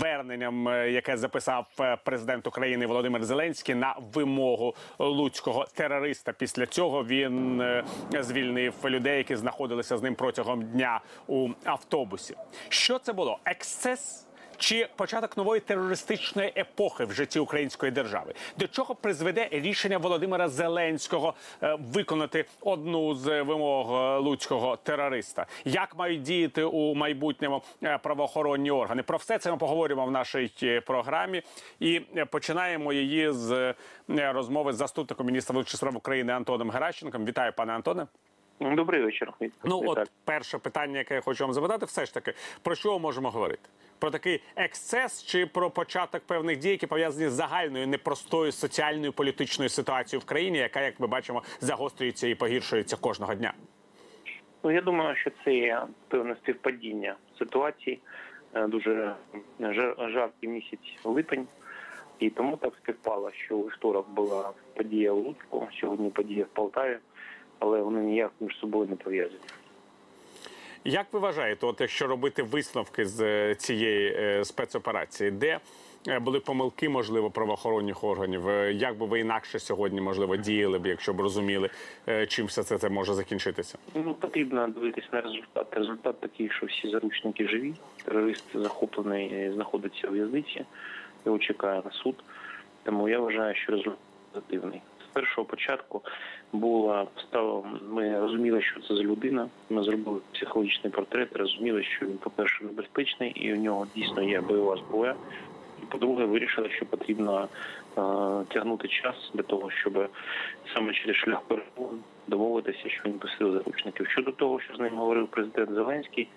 Зверненням, е, яке записав е, президент України Володимир Зеленський на вимогу луцького терориста. Після цього він е, звільнив людей, які знаходилися з ним протягом дня у автобусі. Що це було? Ексцес? Чи початок нової терористичної епохи в житті української держави? До чого призведе рішення Володимира Зеленського е, виконати одну з вимог е, луцького терориста? Як мають діяти у майбутньому е, правоохоронні органи? Про все це ми поговоримо в нашій е, програмі і е, починаємо її з е, розмови з заступником міністра внутрішніх справ України Антоном Геращенком. Вітаю, пане Антоне. Добрий вечір. Ну, от перше питання, яке я хочу вам запитати, все ж таки, про що можемо говорити? Про такий ексцес чи про початок певних дій, які пов'язані з загальною непростою соціальною політичною ситуацією в країні, яка, як ми бачимо, загострюється і погіршується кожного дня? Ну, я думаю, що це є певне співпадіння ситуації. Е, Дуже жар- жаркий місяць липень, і тому так співпало, що у вівторок була подія у Луцьку, сьогодні подія в Полтаві, але вони ніяк між собою не пов'язані. Як ви вважаєте, от якщо робити висновки з е, цієї е, спецоперації, де е, були помилки, можливо, правоохоронних органів? Як би ви інакше сьогодні, можливо, діяли б, якщо б розуміли, чим все це, це може закінчитися? Ну, потрібно дивитися на результат. Результат такий, що всі заручники живі. Терорист захоплений знаходиться у в'язниці, його чекає на суд. Тому я вважаю, що результат позитивний. Першого початку була стало, ми розуміли, що це за людина. Ми зробили психологічний портрет, розуміли, що він, по-перше, небезпечний, і у нього дійсно є бойова зброя. І по-друге, вирішили, що потрібно е, тягнути час для того, щоб саме через шлях перемовин домовитися, що він посилив заручників. Щодо того, що з ним говорив президент Зеленський,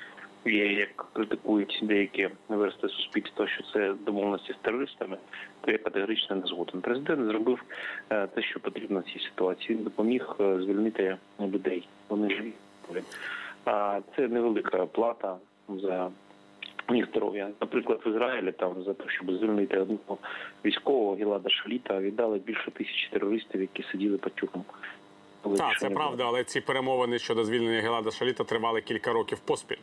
і як критикують деякі версти суспільства, що це домовленості з терористами, то я категорично не згоден. Президент зробив е, те, що потрібно в цій ситуації. Він допоміг е, звільнити людей. Вони живі. А це невелика плата за їх здоров'я. Наприклад, в Ізраїлі там за те, щоб звільнити одного військового Гілада Шаліта, віддали більше тисячі терористів, які сиділи по тюрмам. Так, це правда, але ці перемовини щодо звільнення Гелада Шаліта тривали кілька років поспіль.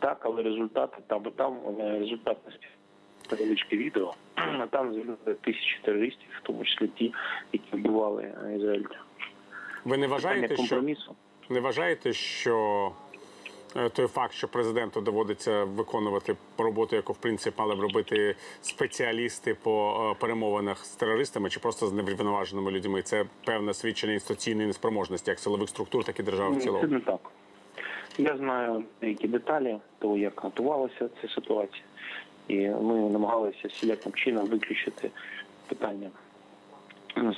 Так, але результати там і там е, результат не невеличке відео. А там звільнили тисячі терористів, в тому числі ті, які вбивали е. Ви не вважаєте, що не вважаєте, що той факт, що президенту доводиться виконувати роботу, яку в принципі мали б робити спеціалісти по е, перемовинах з терористами чи просто з неврівноваженими людьми, це певне свідчення інституційної неспроможності як силових структур, так і держави в цілому. Це не так. Я знаю деякі деталі того, як готувалася ця ситуація, і ми намагалися всіляким чином виключити питання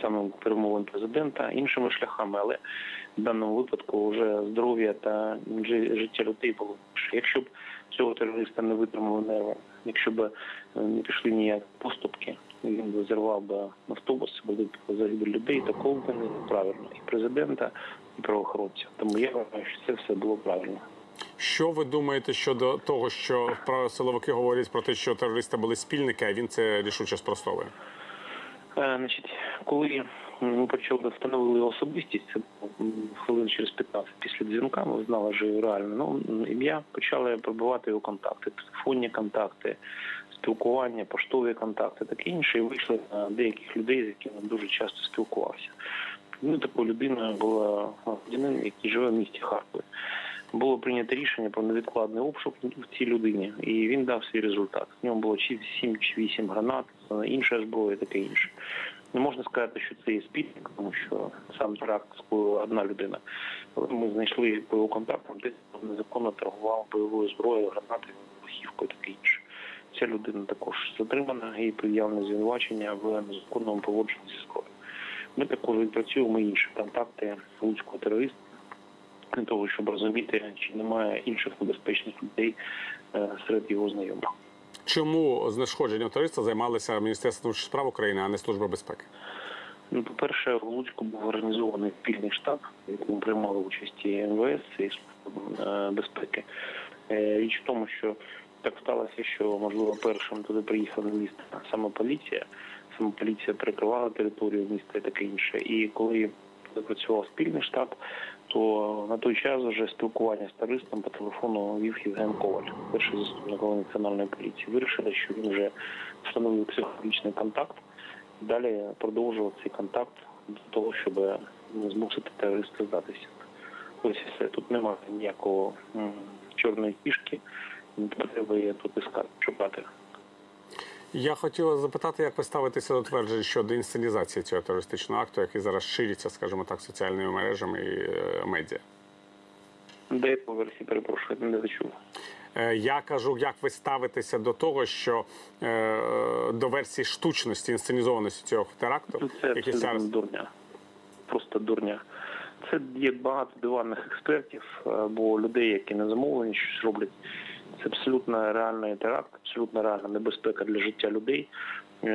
саме перемовин президента іншими шляхами, але в даному випадку вже здоров'я та життя людей було. Якщо б цього терориста не витримали нерви, якщо б е, не пішли ніякі поступки, він би зірвав би автобус, були б загибель людей, такого б не правильно і президента, і правоохоронців. Тому я вважаю, що це все було правильно. Що ви думаєте щодо того, що силовики говорять про те, що терористи були спільники, а він це рішуче спростовує? Е, Значить, коли ми почали встановили особистість, це було, хвилин через 15 після дзвінка, ми знали, що реально ну, ім'я почали пробивати його контакти, телефонні контакти, спілкування, поштові контакти, таке інше, і вийшли на деяких людей, з якими дуже часто спілкувався. Ну, такою людиною була громадянин, який живе в місті Харкові. Було прийнято рішення про невідкладний обшук в цій людині, і він дав свій результат. В ньому було чи 7 чи 8 гранат, інша зброя, таке інше. Не можна сказати, що це є спільник, тому що сам теракт одна людина. Ми знайшли по його контактам, незаконно торгував бойовою зброєю, гранатами, вибухівкою, таке інше. Ця людина також затримана і пред'явлено звинувачення в незаконному поводженні зі зброєю. Ми також відпрацюємо інші контакти луцького терориста для того, щоб розуміти, чи немає інших небезпечних людей е, серед його знайомих. Чому знешкодженням терориста займалися Міністерство внутрішніх справ України, а не Служба безпеки? Ну, по-перше, в Луцьку був організований спільний штаб, в якому приймали участь і МВС і Служба е, безпеки. Е, Річ в тому, що так сталося, що можливо першим туди приїхав на місто саме поліція. Саме поліція перекривала територію міста і таке інше. І коли запрацював спільний штаб, то на той час вже спілкування з терористом по телефону вів Євген Коваль, перший заступник голови національної поліції. Вирішили, що він вже встановив психологічний контакт. Далі продовжував цей контакт до того, щоб змусити терориста здатися. Ось все. Тут немає ніякого чорної кішки, не треба її тут іскати, шукати. Я хотів запитати, як ви ставитеся до тверджень щодо інсценізації цього терористичного акту, який зараз шириться, скажімо так, соціальними мережами і е, медіа. Де по версії перепрошую, не дочув. Е, Я кажу, як ви ставитеся до того, що е, до версії штучності, інсценізованості цього теракту, Ну, Це який зараз дурня. Просто дурня. Це є багато диванних експертів або людей, які на замовлення щось роблять. Це абсолютно реальний теракт, абсолютно реальна небезпека для життя людей. Е,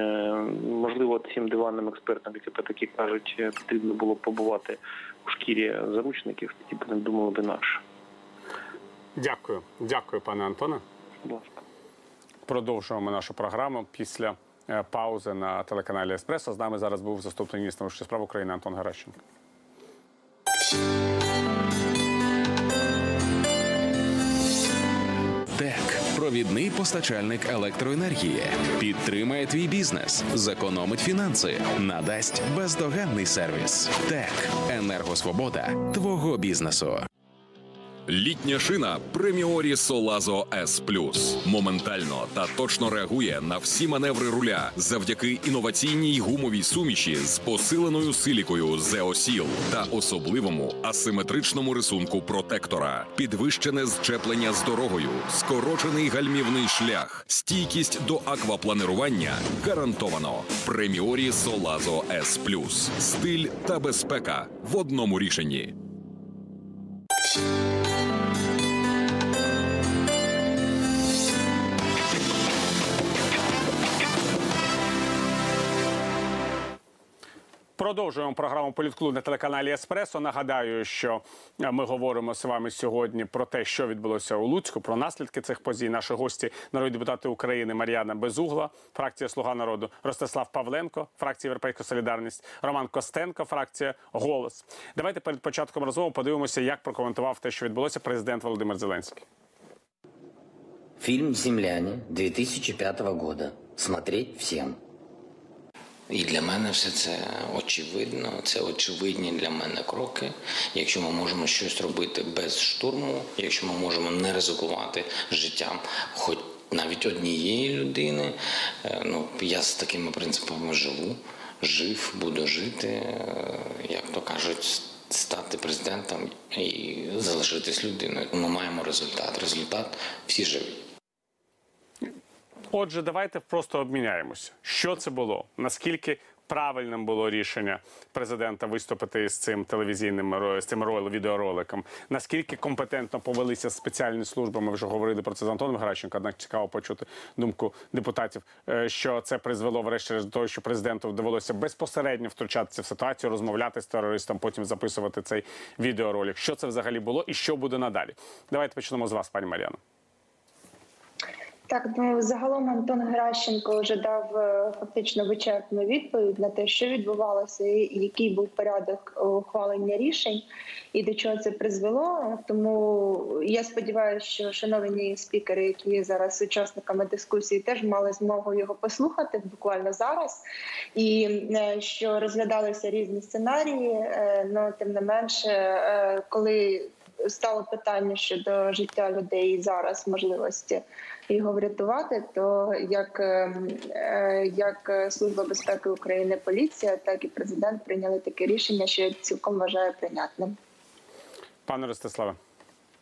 Можливо, цим диванним експертам, які про такі кажуть, е, потрібно було побувати у шкірі заручників, тоді б не думали б інакше. дякую. Дякую, пане Антоне. Будь ласка. Продовжуємо нашу програму після е, паузи на телеканалі Еспресо. З нами зараз був заступник міністра справ України Антон Геращенко. Провідний постачальник електроенергії, підтримає твій бізнес, зекономить фінанси, надасть бездоганний сервіс. ТЕК енергосвобода твого бізнесу. Літня шина преміорі Солазо С моментально та точно реагує на всі маневри руля завдяки інноваційній гумовій суміші з посиленою силікою Зеосіл та особливому асиметричному рисунку протектора, підвищене зчеплення з дорогою, скорочений гальмівний шлях, стійкість до аквапланирування гарантовано. Преміорі Солазо С стиль та безпека в одному рішенні. Продовжуємо програму Політклуб на телеканалі Еспресо. Нагадаю, що е, ми говоримо з вами сьогодні про те, що відбулося у Луцьку, про наслідки цих подій. Наші гості народні депутати України Мар'яна Безугла, фракція Слуга народу, Ростислав Павленко, фракція Європейська Солідарність, Роман Костенко, фракція Голос. Давайте перед початком розмови подивимося, як прокоментував те, що відбулося президент Володимир Зеленський. Фильм «Земляне» 2005 года. Смотреть всем. І для мене все це очевидно, це очевидні для мене кроки. Якщо ми можемо щось робити без штурму, якщо ми можемо не ризикувати життям, хоч навіть однієї людини, е, ну я з такими принципами живу, жив, буду жити, е, як то кажуть. Стати президентом і залишитись людиною. Ми маємо результат. Результат всі живі. Отже, давайте просто обміняємося. Що це було? Наскільки правильним було рішення президента виступити з цим телевізійним з цим рол, відеороликом? Наскільки компетентно повелися спеціальні служби? Ми вже говорили про це з Антоном Гращенко, однак цікаво почути думку депутатів, е, що це призвело врешті до того, що президенту довелося безпосередньо втручатися в ситуацію, розмовляти з терористом, потім записувати цей відеоролик. Що це взагалі було і що буде надалі? Давайте почнемо з вас, пані Мар'яно. Так, ну загалом Антон Геращенко вже дав е, фактично вичерпну відповідь на те, що відбувалося, і який був порядок ухвалення рішень і до чого це призвело. Тому я сподіваюся, що шановні спікери, які є зараз учасниками дискусії, теж мали змогу його послухати буквально зараз, і е, що розглядалися різні сценарії. е, Ну тим не менше, е, коли стало питання щодо життя людей зараз, можливості його врятувати, то як, е, е, як Служба безпеки України, поліція, так і президент прийняли таке рішення, що я цілком вважаю прийнятним. Пане Ростиславе.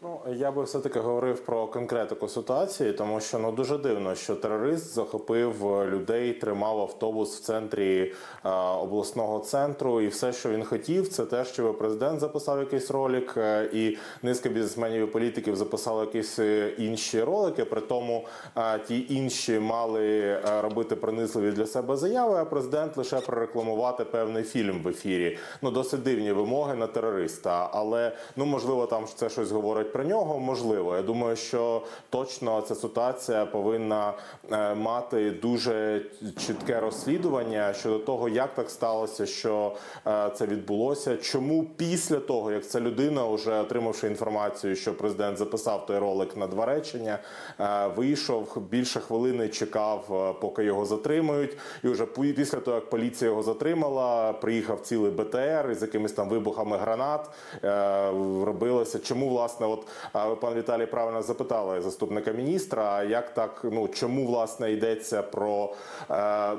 Ну, я би все-таки говорив про конкретику ситуації, тому що ну дуже дивно, що терорист захопив е, людей, тримав автобус в центрі е, обласного центру, і все, що він хотів, це те, щоб президент записав якийсь ролик, е, і низка бізнесменів і політиків записали якісь е, інші ролики. При тому е, ті інші мали е, робити принизливі для себе заяви, а президент лише прорекламувати певний фільм в ефірі. Ну досить дивні вимоги на терориста, але ну можливо там це щось говорить говорять про нього, можливо. Я думаю, що точно ця ситуація повинна е, мати дуже чітке розслідування щодо того, як так сталося, що е, це відбулося. Чому після того, як ця людина, вже отримавши інформацію, що президент записав той ролик на два речення, е, вийшов більше хвилини, чекав, поки його затримають, і вже після того, як поліція його затримала, приїхав цілий БТР із якимись там вибухами гранат. Робилося. Чому власне, от пан Віталій, правильно запитали заступника міністра, як так, ну чому власне йдеться про е,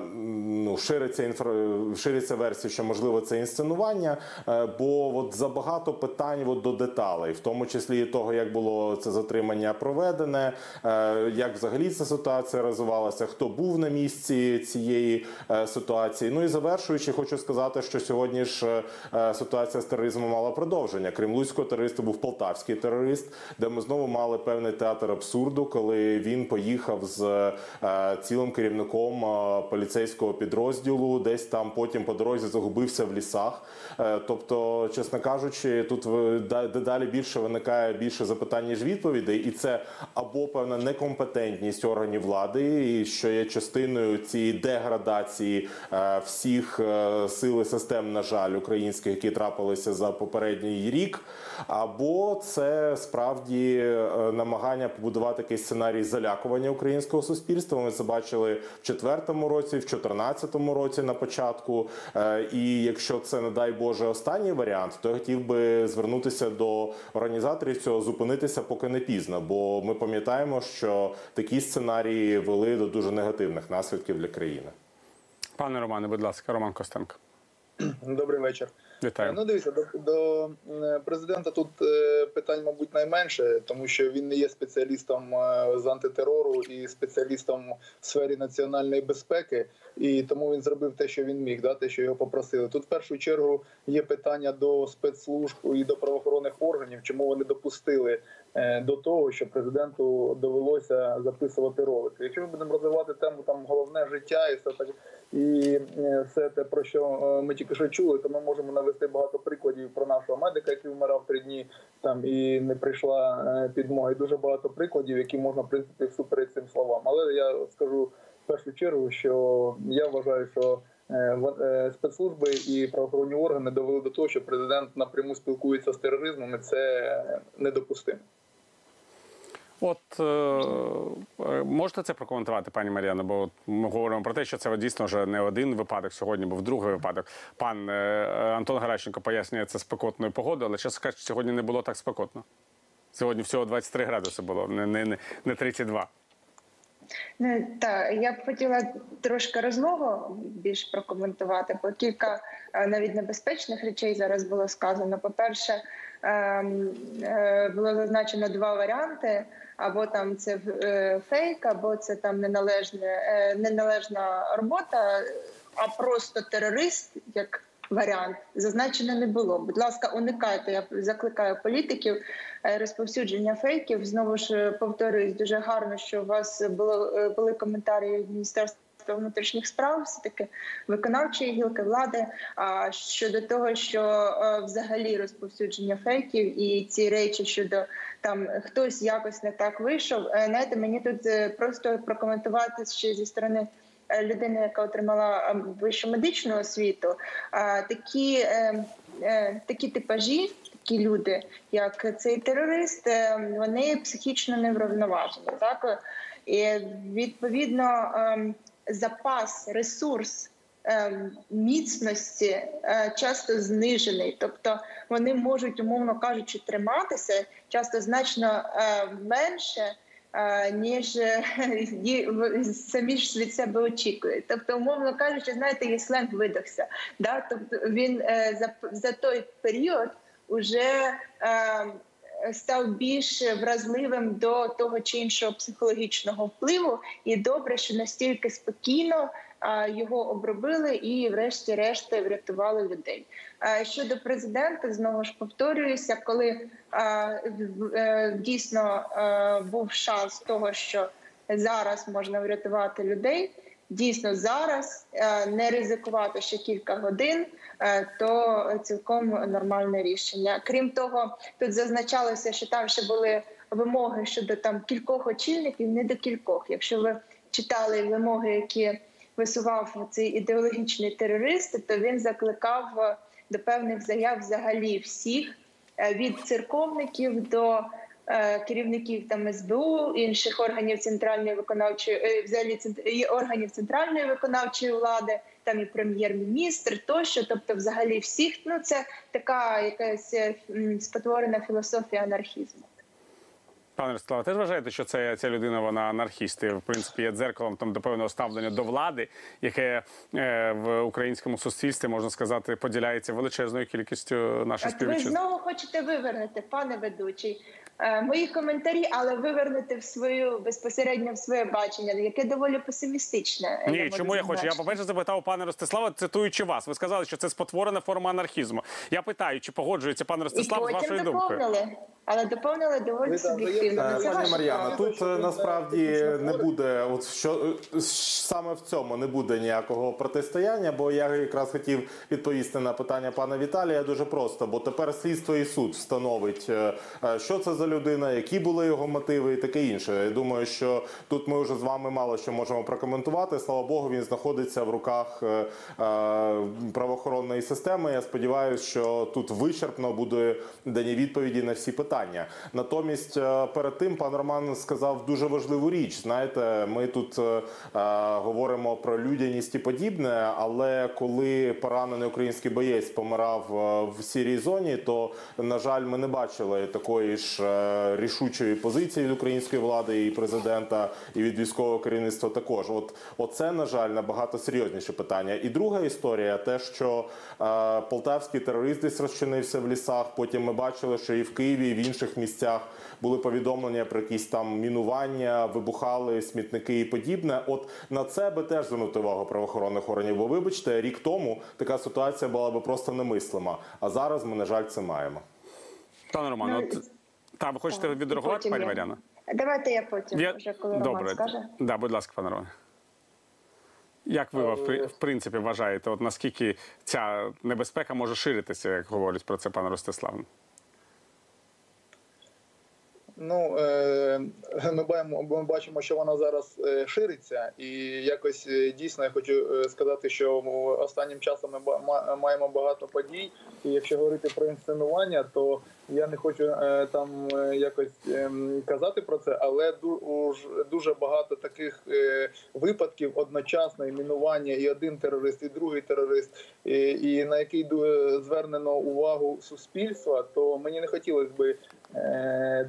ну шириться інфра... шириться версія, що можливо це інсценування, е, бо от забагато питань от, до деталей, в тому числі того, як було це затримання проведене, е, як взагалі ця ситуація розвивалася, хто був на місці цієї ситуації. Ну і завершуючи, хочу сказати, що сьогодні ж ситуація з тероризмом мала продовження. Крім луцького терориста був полтавський терорист, де ми знову мали певний театр абсурду, коли він поїхав з е, цілим керівником е, поліцейського підрозділу, десь там потім по дорозі загубився в лісах. Е, Тобто, чесно кажучи, тут дедалі більше виникає більше запитань ніж відповідей, і це або певна некомпетентність органів влади, і що є частиною цієї деградації всіх сил і систем, на жаль, українських, які трапилися за попередній рік, або це справді е, намагання побудувати якийсь сценарій залякування українського суспільства. Ми це бачили в четвертому році, в чотирнадцятому році на початку. Е, І якщо це, не дай Боже, останній варіант, то я хотів би звернутися до організаторів цього, зупинитися поки не пізно, бо ми пам'ятаємо, що такі сценарії вели до дуже негативних наслідків для країни. Пане Романе, будь ласка, Роман Костенко. Добрий вечір. Вітаю. Ну, дивіться, до, до президента тут е, питань, мабуть, найменше, тому що він не є спеціалістом е, з антитерору і спеціалістом в сфері національної безпеки, і тому він зробив те, що він міг, да, те, що його попросили. Тут в першу чергу є питання до спецслужб і до правоохоронних органів, чому вони допустили до того, що президенту довелося записувати ролики. Якщо ми будемо розвивати тему там головне життя і все так і е, все те, про що е, ми тільки що чули, то ми можемо навести багато прикладів про нашого медика, який вмирав три дні там і не прийшла е, підмога. І дуже багато прикладів, які можна в принципі всупереч цим словам. Але я скажу в першу чергу, що я вважаю, що е, е, спецслужби і правоохоронні органи довели до того, що президент напряму спілкується з тероризмом, і це недопустимо. От е, е, можете це прокоментувати, пані Мар'яно? Бо ми говоримо про те, що це дійсно вже не один випадок сьогодні, був другий випадок. Пан е, Антон Гаращенко пояснює це спекотною погодою, але чесно кажучи, сьогодні не було так спекотно. Сьогодні всього 23 градуси було, не, не, не, не 32. Ну, так, я б хотіла трошки розлого більш прокоментувати, бо кілька е, навіть небезпечних речей зараз було сказано. По-перше, ем, е, було зазначено два варіанти: або там це е, фейк, або це там неналежне, неналежна робота, а просто терорист як. Варіант зазначено не було. Будь ласка, уникайте. Я закликаю політиків розповсюдження фейків. Знову ж е, повторююсь, дуже гарно, що у вас було е, були коментарі від міністерства внутрішніх справ, все таки виконавчої гілки влади. А щодо того, що е, взагалі розповсюдження фейків і ці речі щодо там хтось якось не так вийшов. е, Знаєте, мені тут е, просто прокоментувати ще зі сторони е, людини, яка отримала е, вищу медичну освіту, такі, е, е, такі типажі, такі люди, як цей терорист, е, вони психічно неврівноважені. Так і відповідно ем, запас, ресурс. ем, Міцності е, часто знижений, тобто вони можуть, умовно кажучи, триматися часто значно е, менше, ніж самі ж від себе очікують. Тобто, умовно кажучи, знаєте, є сленг видохся. Да? Тобто він за, за той період уже е, став більш вразливим до того чи іншого психологічного впливу, і добре, що настільки спокійно а, його обробили і, врешті-решт, врятували людей. А, Щодо президента, знову ж повторююся, коли е, дійсно е, був шанс того, що зараз можна врятувати людей. дійсно зараз е, не ризикувати ще кілька годин, е, то цілком нормальне рішення. Крім того, тут зазначалося, що там ще були вимоги щодо там кількох очільників, не до кількох. Якщо ви читали вимоги, які висував цей ідеологічний терорист, то він закликав е, до певних заяв взагалі всіх е, від церковників до е, керівників там СБУ, інших органів центральної виконавчої е, взагалі органів центральної виконавчої влади, там і прем'єр-міністр тощо, тобто, взагалі всіх. Ну це така якась е, спотворена філософія анархізму. Пане Ростиславе, теж вважаєте, що це ця людина вона анархіст і в принципі є дзеркалом там до певного ставлення до влади, яке е, в українському суспільстві можна сказати поділяється величезною кількістю наших От ви знову хочете вивернути, пане ведучий, мої коментарі, але вивернути в свою безпосередньо в своє бачення, яке доволі песимістичне. Ні, можу чому я хочу? Я по перше запитав у пана Ростислава, цитуючи вас. Ви сказали, що це спотворена форма анархізму. Я питаю, чи погоджується пан І Ростислав з вашою думкою? доповнили, але доповнили доволі Ви суб'єктивно. Ну, Пані Мар'яна, тут е, насправді не буде, от що е, саме в цьому не буде ніякого протистояння, бо я якраз хотів відповісти на питання пана Віталія дуже просто. Бо тепер слідство і суд встановить, е, е, що це за людина, які були його мотиви і таке інше. Я думаю, що тут ми вже з вами мало що можемо прокоментувати. Слава Богу, він знаходиться в руках е, е, правоохоронної системи. Я сподіваюся, що тут вичерпно буде дані відповіді на всі питання. Натомість, е, перед тим пан Роман сказав дуже важливу річ. Знаєте, ми тут говоримо про людяність і подібне, але коли поранений український боєць помирав в сірій зоні, то на жаль, ми не бачили такої ж рішучої позиції від української влади і президента, і від військового керівництва. Також, от оце на жаль набагато серйозніше питання. І друга історія, те, що е, полтавський терорист десь розчинився в лісах. Потім ми бачили, що і в Києві, і в інших місцях були повідомлення про якісь там мінування, вибухали смітники і подібне. От на це би теж звернути увагу правоохоронних органів. Бо вибачте, рік тому така ситуація була би просто немислима. А зараз ми, на жаль, це маємо. Пане Романе, Ну, от та ви хочете Так, відреагувати, потім пані я- Мар'яна? Давайте я потім, Я- вже коли Добре. Роман скаже. Да, будь ласка, пане Роман. Як ви в в принципі вважаєте, от наскільки ця небезпека може ширитися, як говорить про це пан Ростислав? Ну е, ми бачимо, що вона зараз е, шириться, і якось е, дійсно я хочу сказати, що останнім часом ми маємо багато подій. І якщо говорити про інсценування, то я не хочу там якось ем, казати про це, але ду- дуже багато таких випадків одночасно і мінування, і один терорист, і другий терорист, і, на який звернено увагу суспільства, то мені не хотілося би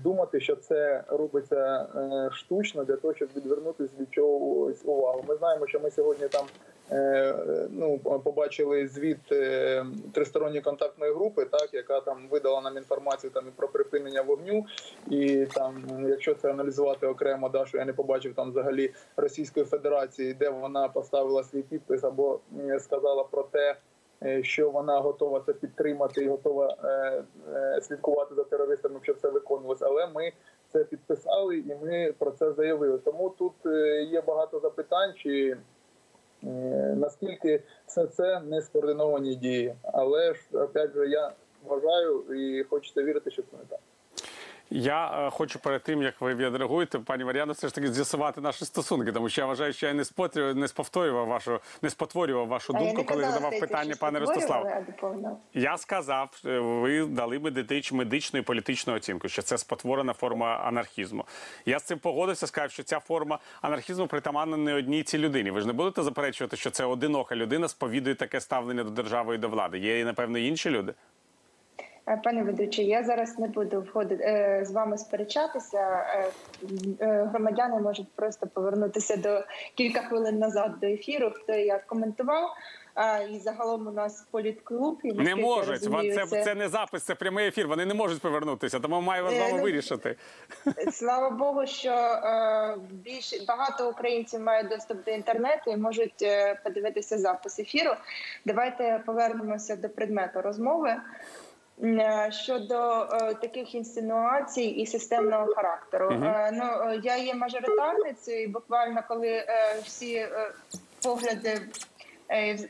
думати, що це робиться е, штучно для того, щоб відвернутися від чогось увагу. Ми знаємо, що ми сьогодні там е, ну побачили звіт е, тристоронньої контактної групи, так яка там видала нам інформацію там про припинення вогню, і там, якщо це аналізувати окремо, да, що я не побачив там взагалі Російської Федерації, де вона поставила свій підпис або сказала про те. Е, Що вона готова це підтримати і готова е, е, слідкувати за терористами, щоб це виконувалось. Але ми це підписали і ми про це заявили. Тому тут є багато запитань, чи наскільки все це не скоординовані дії. Але ж опять же я вважаю і хочеться вірити, що це не так. Я е, хочу перед тим, як ви відреагуєте, пані Мар'яно, все ж таки з'ясувати наші стосунки, тому що я вважаю, що я не спотворював, не сповторював вашу, не спотворював вашу А думку, коли задавав питання пане створювали, Ростислав. Я сказав, е, ви дали медич, медичну і політичну оцінку, що це спотворена форма анархізму. Я з цим погодився, сказав, що ця форма анархізму притаманна не одній цій людині. Ви ж не будете заперечувати, що це одинока людина сповідує таке ставлення до держави і до влади. Є, напевно, інші люди. Е, Пане ведучий, я зараз не буду входити е, з вами сперечатися. Е, Громадяни можуть просто повернутися до кілька хвилин назад до ефіру, хто як коментував. І загалом у нас політклуб. І, Не можуть. розумію, Це, це не запис, це прямий ефір. Вони не можуть повернутися, тому маємо з вами ну, вирішити. Слава Богу, що е, більш багато українців мають доступ до інтернету і можуть е, подивитися запис ефіру. Давайте повернемося до предмету розмови. Е, Щодо е, таких інсинуацій і системного характеру. Е, ну я є мажоритарницею, і буквально коли е, всі погляди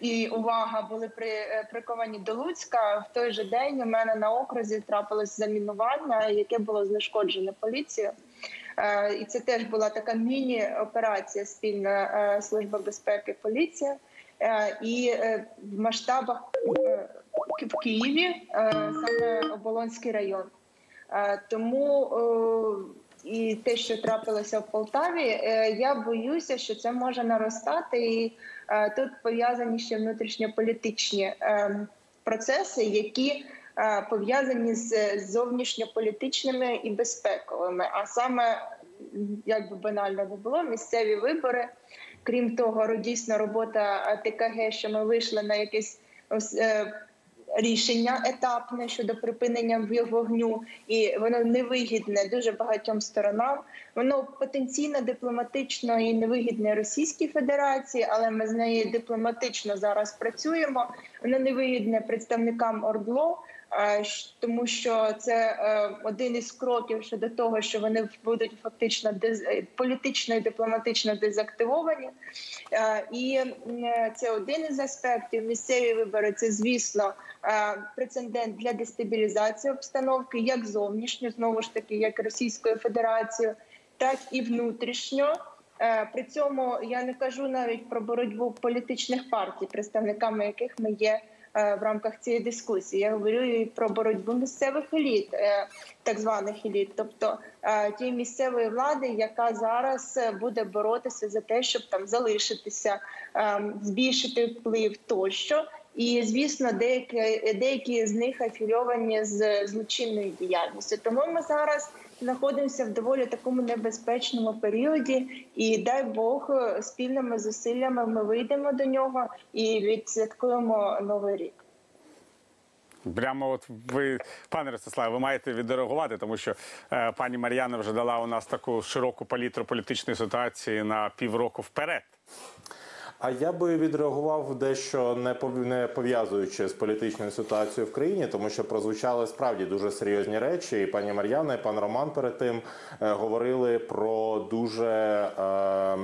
і увага були при, приковані до Луцька. В той же день у мене на окрузі трапилось замінування, яке було знешкоджене поліцією. І це теж була така міні-операція спільна служба безпеки поліція. І в масштабах е, в Києві е, саме Оболонський район. Е, Тому е, і те, що трапилося в Полтаві, я боюся, що це може наростати. І тут пов'язані ще внутрішньополітичні процеси, які пов'язані з зовнішньополітичними і безпековими. А саме, як би банально не було, місцеві вибори. Крім того, дійсно робота ТКГ, що ми вийшли на якесь рішення етапне щодо припинення вогню, і воно невигідне дуже багатьом сторонам. Воно потенційно дипломатично і невигідне Російській Федерації, але ми з нею дипломатично зараз працюємо. Воно невигідне представникам ОРДЛО. Тому що це е, один із кроків щодо того, що вони будуть фактично е, політично і дипломатично дезактивовані. Е, І це один із аспектів. Місцеві вибори це, звісно, прецедент для дестабілізації обстановки, як зовнішньо, знову ж таки, як Російською Федерацією, так і внутрішньо. При цьому я не кажу навіть про боротьбу політичних партій, представниками яких ми є в рамках цієї дискусії. Я говорю і про боротьбу місцевих еліт, е, так званих еліт, тобто е, тієї місцевої влади, яка зараз е, буде боротися за те, щоб там залишитися, е, збільшити вплив тощо. І звісно, деякі деякі з них афільовані з злочинною діяльністю. Тому ми зараз знаходимося в доволі такому небезпечному періоді, і дай Бог спільними зусиллями ми вийдемо до нього і відсвяткуємо новий рік. Прямо от ви, пане Ростиславе, ви маєте відреагувати, тому що е, пані Мар'яна вже дала у нас таку широку палітру політичної ситуації на півроку вперед. А я би відреагував дещо не пов- не пов'язуючи з політичною ситуацією в країні, тому що прозвучали справді дуже серйозні речі. І пані Мар'яна, і пан Роман перед тим е, говорили про дуже. Е,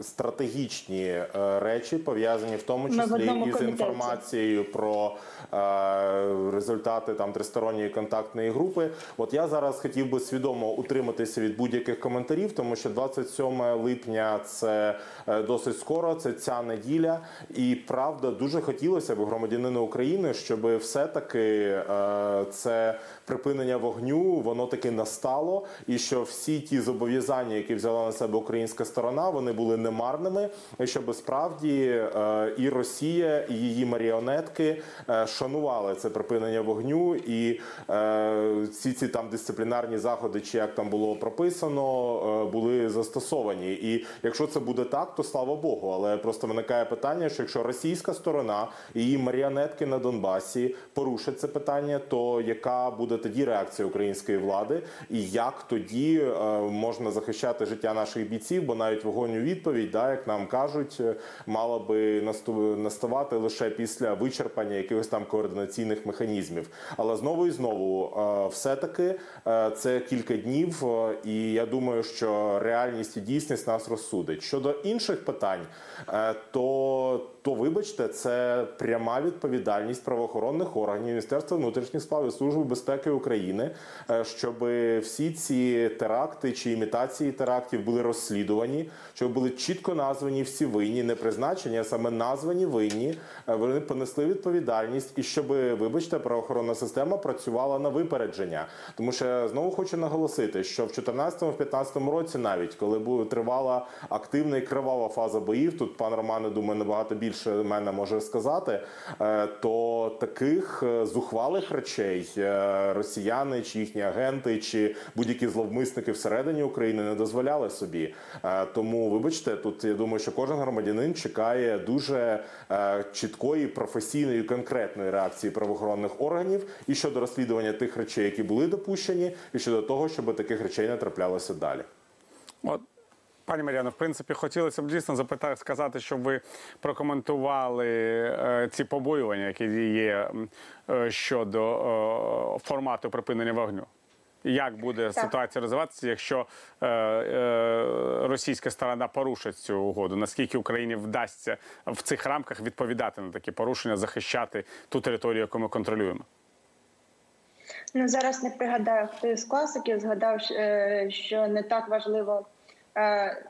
Стратегічні е, речі пов'язані в тому числі із комітеті. інформацією про е, результати там тристоронньої контактної групи. От я зараз хотів би свідомо утриматися від будь-яких коментарів, тому що 27 липня це е, досить скоро, це ця неділя. І правда, дуже хотілося б громадянину України, щоб все-таки е, це припинення вогню, воно таки настало, і що всі ті зобов'язання, які взяла на себе українська сторона, вони були немарними, і щоб справді е, і Росія, і її маріонетки е, шанували це припинення вогню, і е, всі ці там дисциплінарні заходи, чи як там було прописано, були застосовані. І якщо це буде так, то слава Богу. Але просто виникає питання, що якщо російська сторона і її маріонетки на Донбасі порушать це питання, то яка буде тоді реакція української влади, і як тоді можна захищати життя наших бійців? Бо навіть вогонь у відповідь, да, як нам кажуть, е, мала би наставати лише після вичерпання якихось там координаційних механізмів. Але знову і знову, е, все-таки е, це кілька днів, і я думаю, що реальність і дійсність нас розсудить. Щодо інших питань, то то вибачте, це пряма відповідальність правоохоронних органів Міністерства внутрішніх справ і Служби безпеки України, щоб всі ці теракти чи імітації терактів були розслідувані, щоб були чітко названі всі винні, не призначені, а саме названі винні. е, Вони понесли відповідальність, і щоб, вибачте, правоохоронна система працювала на випередження. Тому що знову хочу наголосити, що в 2014-2015 році, навіть коли тривала активна і кривава фаза боїв, тут пан Романе, думаю, набагато більше мене може сказати, е, то таких е, зухвалих речей росіяни чи їхні агенти, чи будь-які зловмисники всередині України не дозволяли собі. Тому, вибачте, тут я думаю, що кожен громадянин чекає дуже е, чіткої, професійної, конкретної реакції правоохоронних органів і щодо розслідування тих речей, які були допущені, і щодо того, щоб таких речей не траплялося далі. От, пані Мар'яно, в принципі, хотілося б дійсно запитати, сказати, щоб ви прокоментували е, ці побоювання, які є е, щодо е, формату припинення вогню. Як буде ситуація розвиватися, якщо е, е, російська сторона порушить цю угоду? Наскільки Україні вдасться в цих рамках відповідати на такі порушення, захищати ту територію, яку ми контролюємо? Ну зараз не пригадаю, хто із класиків згадав, е, що не так важливо е,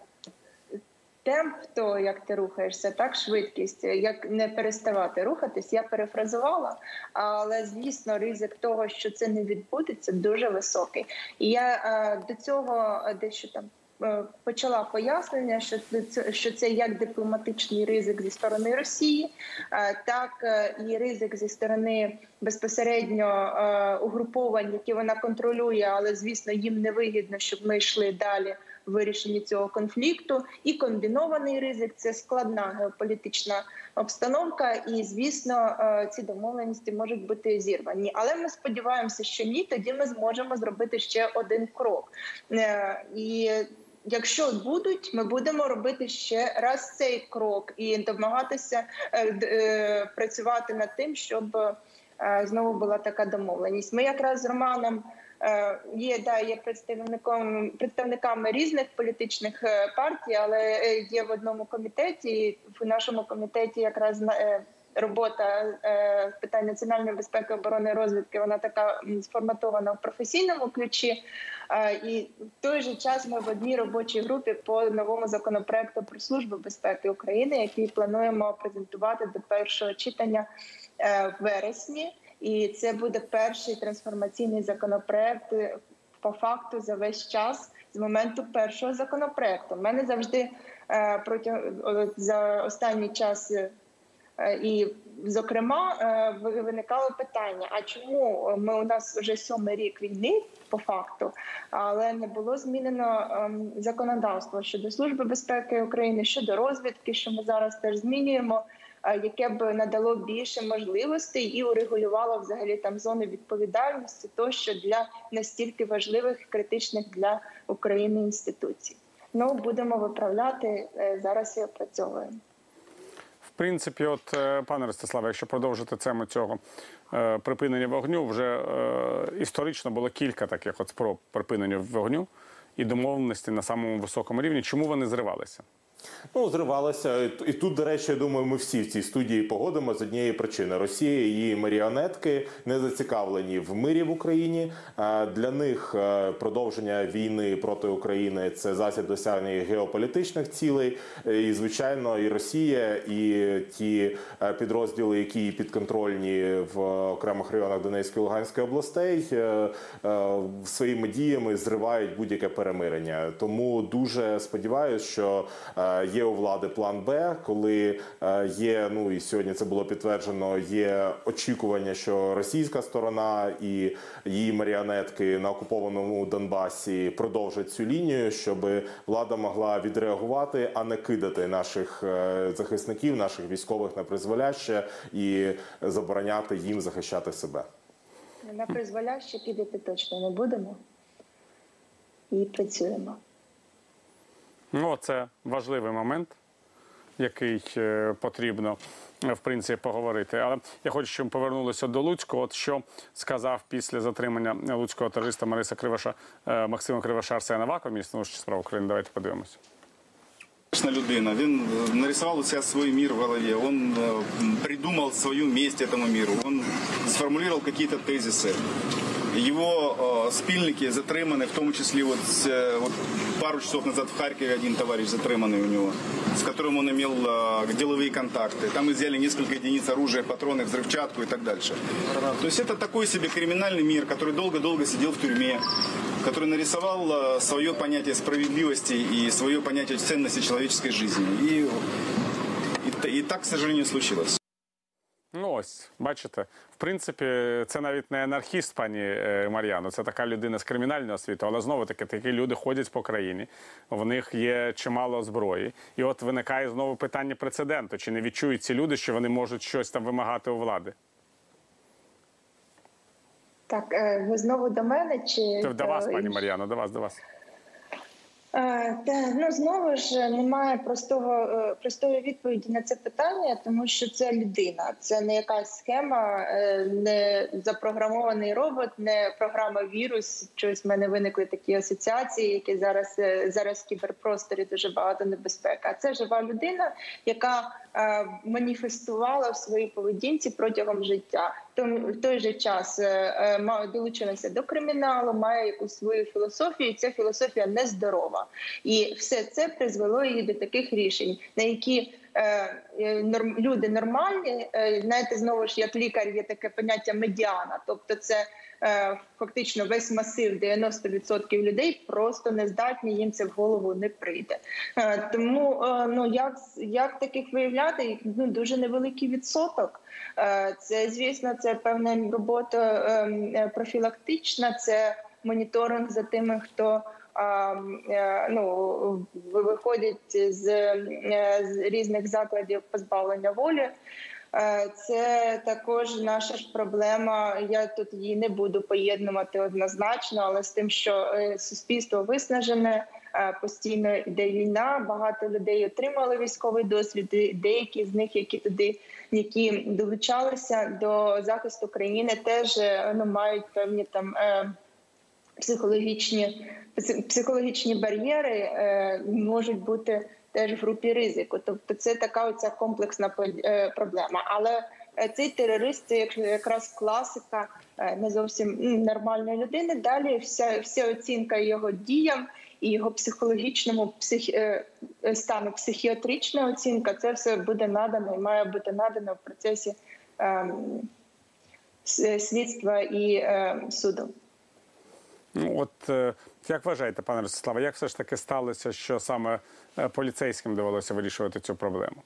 темп, то як ти рухаєшся, так швидкість, як не переставати рухатись. Я перефразувала, але звісно, ризик того, що це не відбудеться, дуже високий. І я е, до цього дещо там. е, Почала пояснення, що це що це як дипломатичний ризик зі сторони Росії, е, так е, і ризик зі сторони безпосередньо е, угруповань, які вона контролює, але звісно їм не вигідно, щоб ми йшли далі вирішенні цього конфлікту. І комбінований ризик це складна геополітична обстановка. І звісно, е, ці домовленості можуть бути зірвані. Але ми сподіваємося, що ні, тоді ми зможемо зробити ще один крок. Е, І Якщо будуть, ми будемо робити ще раз цей крок і домагатися е, працювати над тим, щоб знову була така домовленість. Ми якраз з Романом є да є представником представниками різних політичних е, партій, але е, є в одному комітеті. В нашому комітеті якраз е, робота е, з питань національної безпеки, оборони розвідки. Вона така сформатована в професійному ключі. Е, І в той же час ми в одній робочій групі по новому законопроекту про службу безпеки України, який плануємо презентувати до першого читання е, в вересні. І це буде перший трансформаційний законопроект е, по факту за весь час з моменту першого законопроекту. У мене завжди е, протягом за останній час. е, І, зокрема, виникало питання: а чому ми у нас вже сьомий рік війни по факту, але не було змінено ем, законодавство щодо служби безпеки України, щодо розвідки, що ми зараз теж змінюємо, яке б надало більше можливостей і урегулювало взагалі там зони відповідальності, тощо для настільки важливих і критичних для України інституцій. Ну будемо виправляти е, зараз і опрацьовуємо. В принципі, от е, пане Ростиславе, якщо продовжити тему цього е, припинення вогню, вже е, історично було кілька таких от спроб припинення вогню і домовленості на самому високому рівні. Чому вони зривалися? Ну, зривалися. І тут, до речі, я думаю, ми всі в цій студії погодимо з однієї причини: Росія і її маріонетки не зацікавлені в мирі в Україні. Для них е, продовження війни проти України це засіб досягнення геополітичних цілей. Е, І звичайно, і Росія, і ті е, підрозділи, які підконтрольні в окремих районах Донецької і Луганської областей, своїми діями зривають будь-яке перемирення. Тому дуже сподіваюся, що є у влади план Б, коли е, є, ну і сьогодні це було підтверджено. Є очікування, що російська сторона і її маріонетки на окупованому Донбасі продовжать цю лінію, щоб влада могла відреагувати, а не кидати наших е, захисників, наших військових на призволяще і забороняти їм захищати себе. На призволяще підати точно не будемо і працюємо. Ну, це важливий момент, який е, потрібно е, в принципі поговорити. Але я хочу, щоб ми повернулися до Луцького. От що сказав після затримання луцького терориста Мариса Криваша е, Максима Криваша Арсена Авакова, міністр внутрішніх справ України. Давайте подивимося. Людина. Він нарисував у себе свій мір в голові. Він придумав свою місць цьому міру. Він сформулював якісь тезиси. Его э, спільники затримані, в тому числі вот, с, вот пару часов назад в Харькове один товарищ затриманный у него, с которым он имел э, деловые контакты. Там изъяли несколько единиц оружия, патроны, взрывчатку и так дальше. То есть это такой себе криминальный мир, который долго-долго сидел в тюрьме, который нарисовал э, свое понятие справедливости и свое понятие ценности человеческой жизни. И, и, и так, к сожалению, случилось. Ну ось, бачите, в принципі, це навіть не анархіст, пані е, Мар'яно, це така людина з кримінального освіту, але знову таки такі люди ходять по країні, в них є чимало зброї. І от виникає знову питання прецеденту: чи не відчують ці люди, що вони можуть щось там вимагати у влади? Так, е, ви знову до мене чи Це до вас, пані? Мар'яно, до вас, до вас. Е, Та ну знову ж немає простого е, простої відповіді на це питання, тому що це людина, це не якась схема, е, не запрограмований робот, не програма вірус. Щось в мене виникли такі асоціації, які зараз е, зараз в кіберпросторі дуже багато небезпека. Це жива людина, яка е, маніфестувала в своїй поведінці протягом життя. Тому в той же час е, е, долучилася до криміналу, має якусь свою філософію. і Ця філософія нездорова, і все це призвело її до таких рішень, на які е, е, люди нормальні. е, Знаєте, знову ж як лікар є таке поняття медіана, тобто це. Е, Фактично весь масив 90% людей просто не здатні, їм це в голову не прийде. Е, Тому е, ну як як таких виявляти ну дуже невеликий відсоток. Це звісно, це певна робота ем, профілактична, це моніторинг за тими, хто ну ви- виходять з, з різних закладів позбавлення волі. Е, Це також наша ж проблема. Я тут її не буду поєднувати однозначно, але з тим, що е, суспільство виснажене, е, постійно йде війна. Багато людей отримали військовий досвід. Деякі з них, які туди, які долучалися до захисту країни, теж ну мають певні там. Психологічні психологічні бар'єри можуть бути теж в групі ризику. Тобто, це така оця комплексна е, проблема. Але е, цей терорист це якраз класика е, не зовсім нормальної людини. Далі вся, вся оцінка його діям і його психологічному псих, стану, психіатрична оцінка. Це все буде надано і має бути надано в процесі ем, слідства і е, суду. Ну, от як вважаєте, пане Ростиславе, як все ж таки сталося, що саме е, поліцейським довелося вирішувати цю проблему?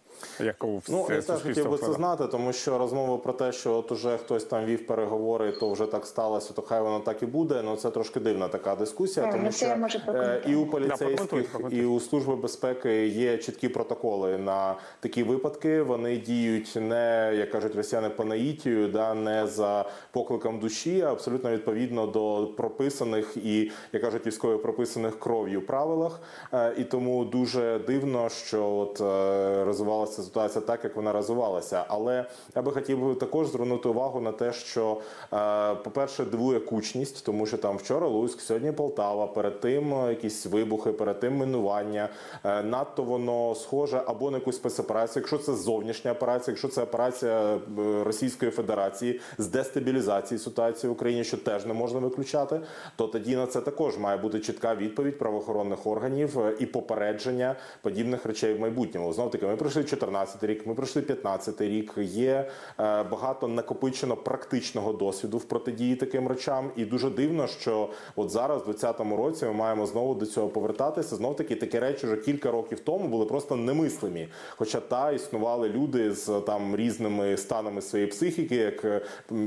Яку в Ну, я теж хотів би це знати, тому що розмови про те, що от уже хтось там вів переговори, то вже так сталося, то хай воно так і буде. Ну це трошки дивна така дискусія, А, тому ну, що е, і у поліцейських, прокоментуйте. і у служби безпеки є чіткі протоколи на такі випадки. Вони діють не як кажуть росіяни по наїтію, да не за покликом душі, а абсолютно відповідно до прописаних і як кажуть військові прописаних кров'ю правилах. Е, І тому дуже дивно, що от е, розвивалася ситуація так, як вона розвивалася. Але я би хотів також звернути увагу на те, що, е, по-перше, дивує кучність, тому що там вчора Луцьк, сьогодні Полтава, перед тим якісь вибухи, перед тим минування. Надто воно схоже або на якусь спецоперацію, якщо це зовнішня операція, якщо це операція Російської Федерації з дестабілізації ситуації в Україні, що теж не можна виключати, то тоді на це також має бути чітка відповідь правоохоронних органів е, і попередження подібних речей в майбутньому. Знов таки, ми пройшли 14 рік, ми пройшли 15 рік. Є е, багато накопичено практичного досвіду в протидії таким речам, і дуже дивно, що от зараз, в 2020 році, ми маємо знову до цього повертатися. Знов таки такі речі вже кілька років тому були просто немислимі. Хоча та існували люди з там різними станами своєї психіки, як е,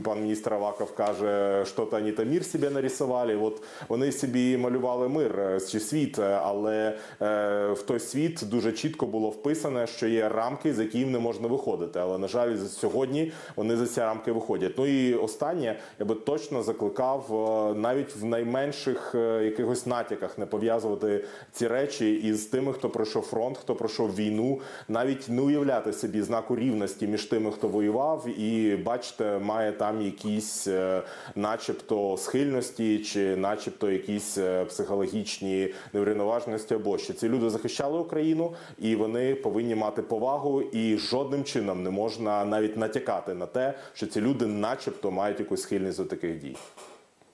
пан міністр Аваков каже, що то вони там мір собі нарисували. От вони собі малювали мир е, чи світ, е, але е, в той світ дуже чітко було вписане, що є рамки, за які не можна виходити. Але на жаль, сьогодні вони за ці рамки виходять. Ну і останнє я би точно закликав навіть в найменших якихось натяках не пов'язувати ці речі із тими, хто пройшов фронт, хто пройшов війну, навіть не уявляти собі знаку рівності між тими, хто воював, і бачите, має там якісь, начебто, схильності, чи начебто якісь психологічні неврівноваженості або що ці люди захищали Україну, і вони повинні мати повагу, і жодним чином не можна навіть натякати на те, що ці люди, начебто, мають якусь схильність до таких дій.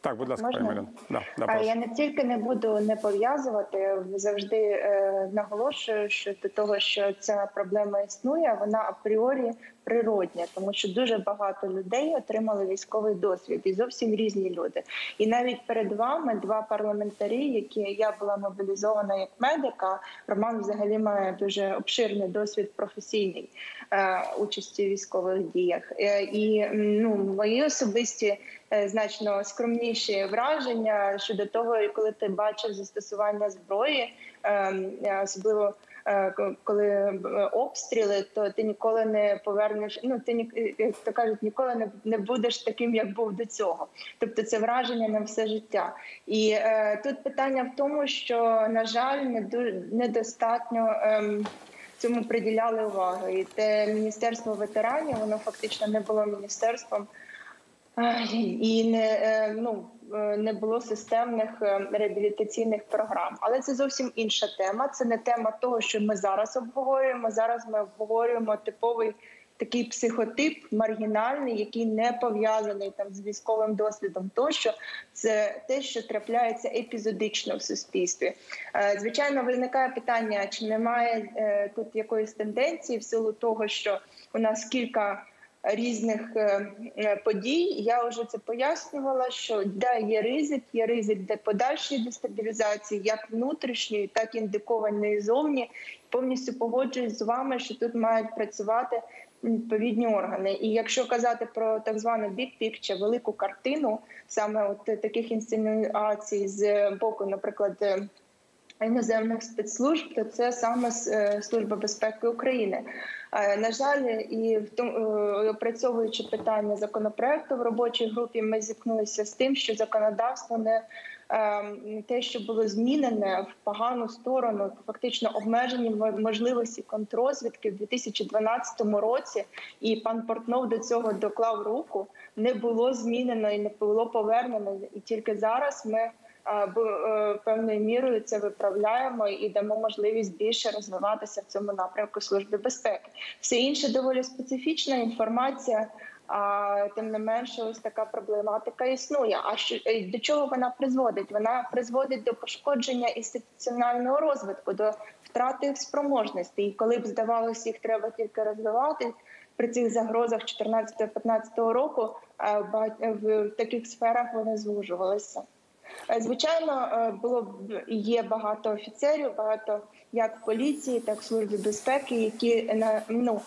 Так, будь ласка, Можна? Да, да, я не тільки не буду не пов'язувати, завжди е, наголошую, що до того, що ця проблема існує, вона апріорі природня, тому що дуже багато людей отримали військовий досвід, і зовсім різні люди. І навіть перед вами два парламентарі, які я була мобілізована як медика. Роман взагалі має дуже обширний досвід професійний е, участі в військових діях. Е, і ну мої особисті е, значно скромніші враження щодо того, коли ти бачив застосування зброї, ем, е, особливо коли е, обстріли, то ти ніколи не повернеш. Ну ти ні- як то кажуть, ніколи не, не будеш таким, як був до цього. Тобто це враження на все життя. І е, тут питання в тому, що на жаль, не дуже недостатньо. Ем, Цьому приділяли увагу, і те міністерство ветеранів воно фактично не було міністерством і не е, ну е, не було системних е, реабілітаційних програм. Але це зовсім інша тема. Це не тема того, що ми зараз обговорюємо. Зараз ми обговорюємо типовий такий психотип маргінальний, який не пов'язаний там з військовим досвідом. Тощо це те, що трапляється епізодично в суспільстві. Е, Звичайно, виникає питання, чи немає е, тут якоїсь тенденції в силу того, що у нас кілька різних е, е, подій. Я вже це пояснювала. Що да, є ризик, є ризик для подальшої дестабілізації, як внутрішньої, так і індикованої зовні. Повністю погоджуюсь з вами, що тут мають працювати відповідні органи. І якщо казати про так звану big picture, велику картину, саме от таких інсценуацій з боку, наприклад. Іноземних спецслужб, то це саме е, Служба безпеки України. Е, На жаль, і в тому е, опрацьовуючи питання законопроекту в робочій групі, ми зіткнулися з тим, що законодавство не е, те, що було змінене в погану сторону, фактично обмежені мо- можливості контрозвідки в 2012 році, і пан Портнов до цього доклав руку. Не було змінено і не було повернено. І тільки зараз ми певною мірою це виправляємо і дамо можливість більше розвиватися в цьому напрямку служби безпеки. Все інше доволі специфічна інформація. А тим не менше, ось така проблематика існує. А що е, до чого вона призводить? Вона призводить до пошкодження інституціонального розвитку, до втрати спроможностей. І коли б здавалося, їх треба тільки розвивати при цих загрозах 14-15 року, ба- в таких сферах вони звужувалися. Е, Звичайно, е, було є багато офіцерів, багато як поліції, так в безпеки, які на ну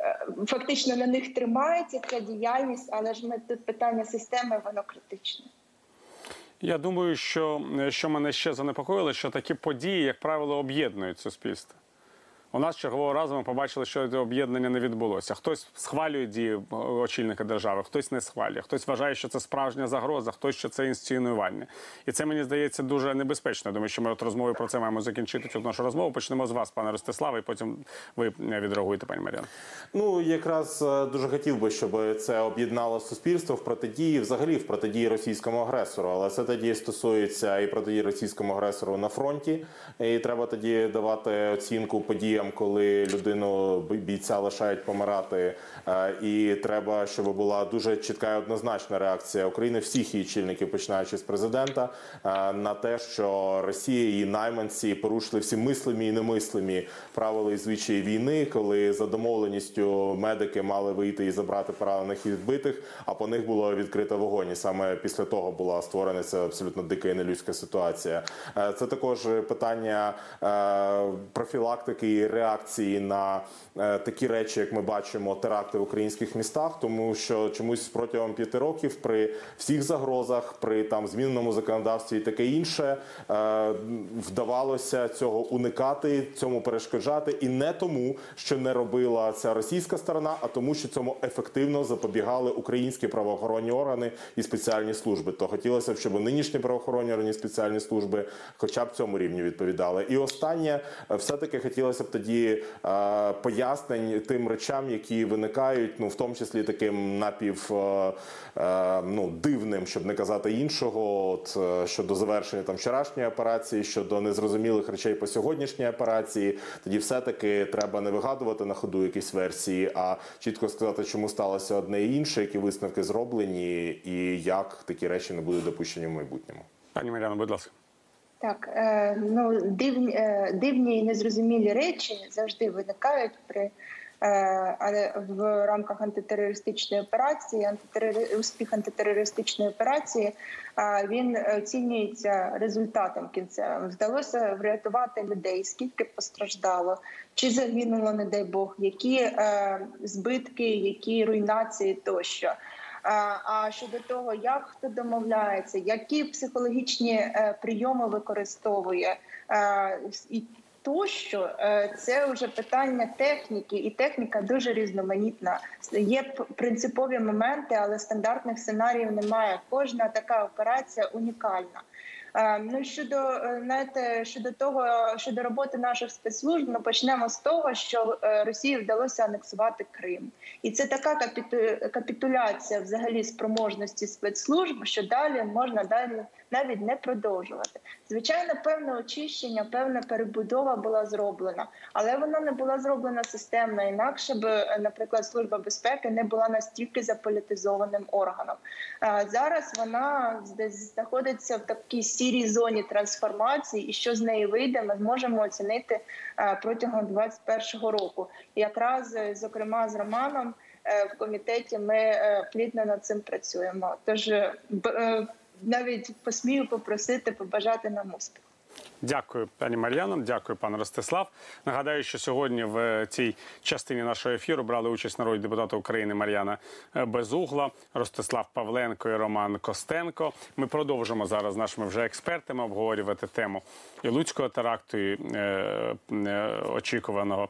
е, фактично на них тримається ця діяльність, але ж ми тут питання системи, воно критичне. Я думаю, що, що мене ще занепокоїло, що такі події, як правило, об'єднують суспільство. У нас чергового разу ми побачили, що це об'єднання не відбулося. Хтось схвалює дії е, очільника держави, хтось не схвалює, хтось вважає, що це справжня загроза, хтось що це інсценування. І це мені здається дуже небезпечно. Думаю, що ми от розмови про це маємо закінчити цю нашу розмову. Почнемо з вас, пане Ростиславе, і потім ви відреагуєте, пані Мар'яна. Ну якраз е, дуже хотів би, щоб це об'єднало суспільство в протидії, взагалі в протидії російському агресору. Але це тоді стосується і протидії російському агресору на фронті. І треба тоді давати оцінку подіям, коли людину бійця лишають помирати. Е, І треба, щоб була дуже чітка і однозначна реакція України, всіх її чільників, починаючи з президента, е, на те, що Росія і найманці порушили всі мислимі і немислимі правила і звичаї війни, коли за домовленістю медики мали вийти і забрати поранених і відбитих, а по них було відкрито вогонь. І саме після того була створена ця абсолютно дика і нелюдська ситуація. Е, Це також питання профілактики і реакції на е, такі речі, як ми бачимо, теракти в українських містах, тому що чомусь протягом п'яти років при всіх загрозах, при там зміненому законодавстві і таке інше, е, вдавалося цього уникати, цьому перешкоджати, і не тому, що не робила ця російська сторона, а тому, що цьому ефективно запобігали українські правоохоронні органи і спеціальні служби. То хотілося б, щоб нинішні правоохоронні органи і спеціальні служби, хоча б цьому рівні відповідали. І останнє, е, все таки хотілося б тоді е, пояснень тим речам, які виникають, ну в тому числі таким напів е, е, ну дивним, щоб не казати іншого, от е, щодо завершення там вчорашньої операції, щодо незрозумілих речей по сьогоднішній операції. Тоді все таки треба не вигадувати на ходу якісь версії, а чітко сказати, чому сталося одне і інше, які висновки зроблені, і як такі речі не будуть допущені в майбутньому. Пані Мар'яна, будь ласка. Так, е, ну дивні, е, дивні і незрозумілі речі завжди виникають при але в рамках антитерористичної операції. Антитерори... успіх антитерористичної операції він оцінюється результатом кінцевим. Вдалося врятувати людей, скільки постраждало, чи загинуло, не дай Бог, які е, збитки, які руйнації тощо. А щодо того, як хто домовляється, які психологічні е, прийоми використовує, е, і тощо е, це вже питання техніки, і техніка дуже різноманітна. Є принципові моменти, але стандартних сценаріїв немає. Кожна така операція унікальна. Е, Ну щодо е, знаєте, щодо того, щодо роботи наших спецслужб, ну почнемо з того, що е, Росії вдалося анексувати Крим, і це така капіту- капітуляція взагалі спроможності спецслужб, що далі можна далі навіть не продовжувати. Звичайно, певне очищення, певна перебудова була зроблена, але вона не була зроблена системно. Інакше б, е, наприклад, служба безпеки не була настільки заполітизованим органом. А Зараз вона знаходиться в такій сірій зоні трансформації, і що з неї вийде, ми зможемо оцінити е, протягом 2021 року. Якраз е, зокрема з Романом е, в комітеті ми е, плідно над цим працюємо. Тож е, е, навіть посмію попросити побажати нам успіху. Дякую, пані Мар'яно. Дякую, пан Ростислав. Нагадаю, що сьогодні в цій частині нашого ефіру брали участь народні депутати України Мар'яна е, Безугла, Ростислав Павленко і Роман Костенко. Ми продовжимо зараз з нашими вже експертами обговорювати тему і Луцького теракту, і е, е, очікуваного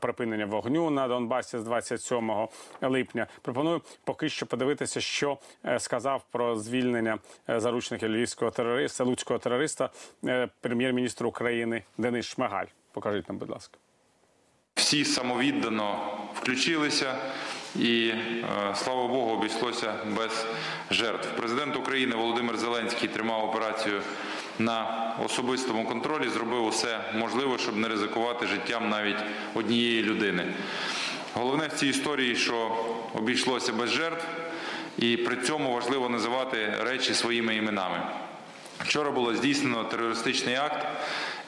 припинення вогню на Донбасі з 27 липня. Пропоную поки що подивитися, що е, сказав про звільнення е, заручників львівського терориста, луцького терориста, е, прем'єр-міністр України Денис Шмигаль. Покажіть нам, будь ласка. Всі самовіддано включилися, і е, слава Богу, обійшлося без жертв. Президент України Володимир Зеленський тримав операцію на особистому контролі, зробив усе можливе, щоб не ризикувати життям навіть однієї людини. Головне в цій історії, що обійшлося без жертв, і при цьому важливо називати речі своїми іменами. Вчора було здійснено терористичний акт,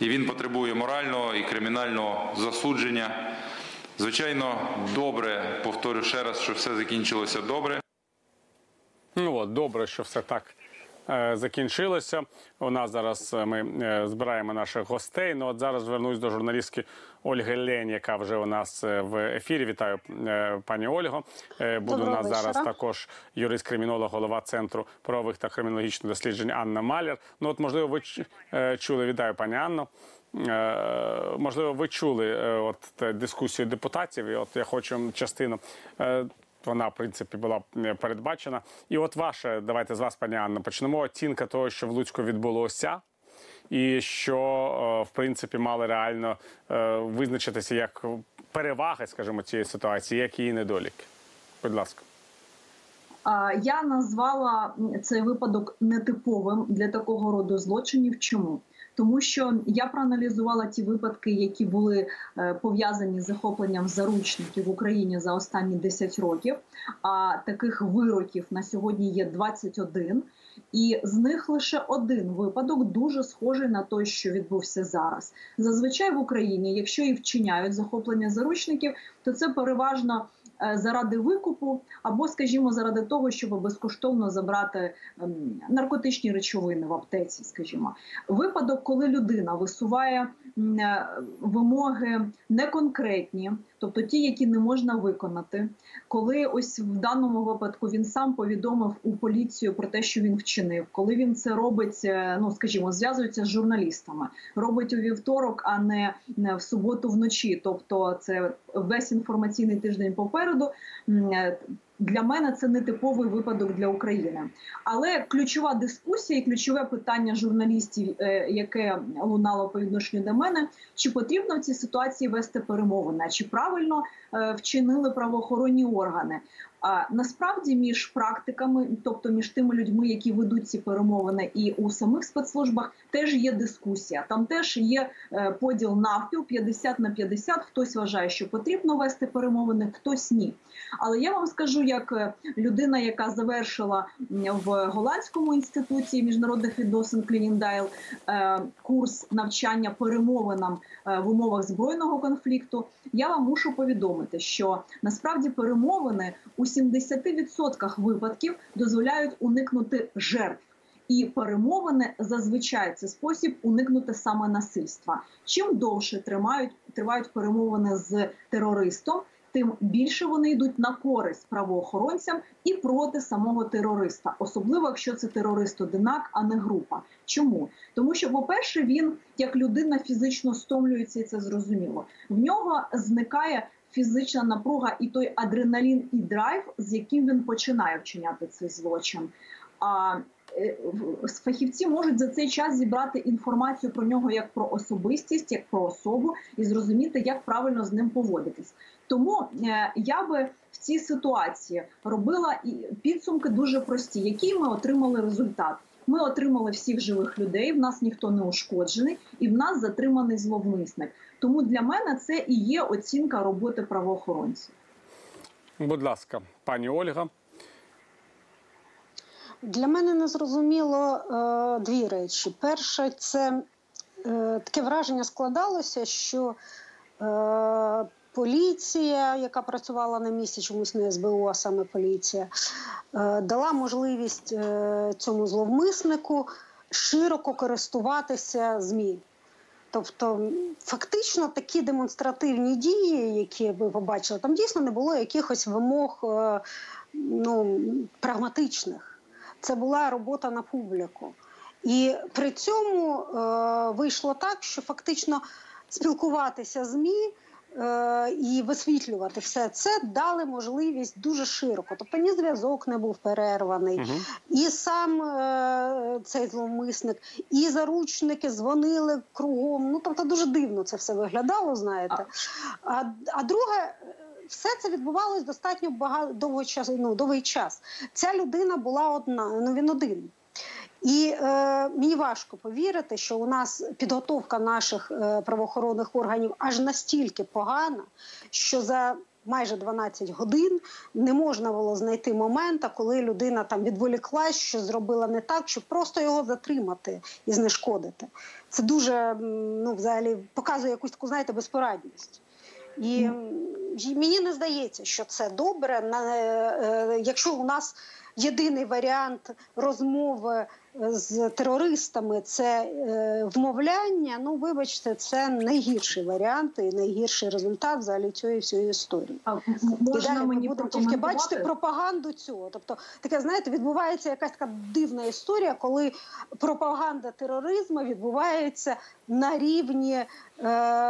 і він потребує морального і кримінального засудження. Звичайно, добре, повторю ще раз, що все закінчилося добре. Ну от добре, що все так закінчилося. У нас зараз е, ми е, збираємо наших гостей. Ну от зараз звернусь до журналістки Ольги Лень, яка вже у нас е, в ефірі. Вітаю, е, пані Ольго. Е, Буде у нас зараз також юрист-кримінолог, голова центру правових та кримінологічних досліджень Анна Маляр. Ну от можливо, ви е, чули. Вітаю, пані Анно. Е, Можливо, ви чули е, от дискусію депутатів, і от я хочу частину. Вона, в принципі, була е, передбачена. І от ваша, давайте з вас, пані Анна, почнемо. Оцінка того, що в Луцьку відбулося, і що, е, в принципі, мали реально е, визначитися як переваги, скажімо, цієї ситуації, як її недоліки. Будь ласка. Я назвала цей випадок нетиповим для такого роду злочинів. Чому? Тому що я проаналізувала ті випадки, які були е, пов'язані з захопленням заручників в Україні за останні 10 років. А таких вироків на сьогодні є 21. І з них лише один випадок дуже схожий на той, що відбувся зараз. Зазвичай в Україні, якщо і вчиняють захоплення заручників, то це переважно заради викупу або, скажімо, заради того, щоб безкоштовно забрати ем, наркотичні речовини в аптеці. Скажімо, випадок, коли людина висуває е, вимоги неконкретні, тобто ті, які не можна виконати, коли ось в даному випадку він сам повідомив у поліцію про те, що він вчинив, коли він це робить, е, ну скажімо, зв'язується з журналістами, робить у вівторок, а не не в суботу вночі. Тобто, це весь інформаційний тиждень попереду. Для мене це не типовий випадок для України, але ключова дискусія і ключове питання журналістів, е, яке лунало по відношенню до мене, чи потрібно в цій ситуації вести перемовини, чи правильно е, вчинили правоохоронні органи. А насправді між практиками, тобто між тими людьми, які ведуть ці перемовини, і у самих спецслужбах теж є дискусія. Там теж є е, поділ навпіл 50 на 50. Хтось вважає, що потрібно вести перемовини, хтось ні. Але я вам скажу, як е, людина, яка завершила в голландському інституті міжнародних відносин Клініндайл е, курс навчання перемовинам в умовах збройного конфлікту, я вам мушу повідомити, що насправді перемовини у 70% випадків дозволяють уникнути жертв. І перемовини зазвичай це спосіб уникнути саме насильства. Чим довше тримають тривають перемовини з терористом, тим більше вони йдуть на користь правоохоронцям і проти самого терориста, особливо якщо це терорист одинак, а не група. Чому? Тому що, по-перше, він як людина фізично стомлюється, і це зрозуміло. В нього зникає фізична напруга і той адреналін і драйв, з яким він починає вчиняти цей злочин. А е, фахівці можуть за цей час зібрати інформацію про нього як про особистість, як про особу, і зрозуміти, як правильно з ним поводитись. Тому е, я би в цій ситуації робила підсумки дуже прості, які ми отримали результат. Ми отримали всіх живих людей. В нас ніхто не ушкоджений, і в нас затриманий зловмисник. Тому для мене це і є оцінка роботи правоохоронців. Будь ласка, пані Ольга. Для мене не зрозуміло е, дві речі. Перше, це е, таке враження складалося, що е, поліція, яка працювала на місці, чомусь не СБУ, а саме поліція, е, дала можливість е, цьому зловмиснику широко користуватися ЗМІ. Тобто, фактично, такі демонстративні дії, які ви побачили, там дійсно не було якихось вимог е, ну, прагматичних. Це була робота на публіку. І при цьому е, вийшло так, що фактично спілкуватися з ЗМІ і висвітлювати все це дали можливість дуже широко. Тобто ні зв'язок не був перерваний, і сам е, цей зловмисник, і заручники дзвонили кругом. Ну тобто дуже дивно це все виглядало, знаєте. А, а друге. Все це відбувалось достатньо багато довго час, ну, довгий час. Ця людина була одна, ну він один. І е, мені важко повірити, що у нас підготовка наших е, правоохоронних органів аж настільки погана, що за майже 12 годин не можна було знайти момента, коли людина там відволіклась, що зробила не так, щоб просто його затримати і знешкодити. Це дуже ну, взагалі показує якусь таку, знаєте, безпорадність. І мені не здається, що це добре. Е, якщо у нас єдиний варіант розмови е, з терористами це е, вмовляння, ну вибачте, це найгірший варіант і найгірший результат взагалі цієї всієї історії. А, І далі ми будемо тільки бачити пропаганду цього. Тобто, таке знаєте, відбувається якась така дивна історія, коли пропаганда тероризму відбувається на рівні е,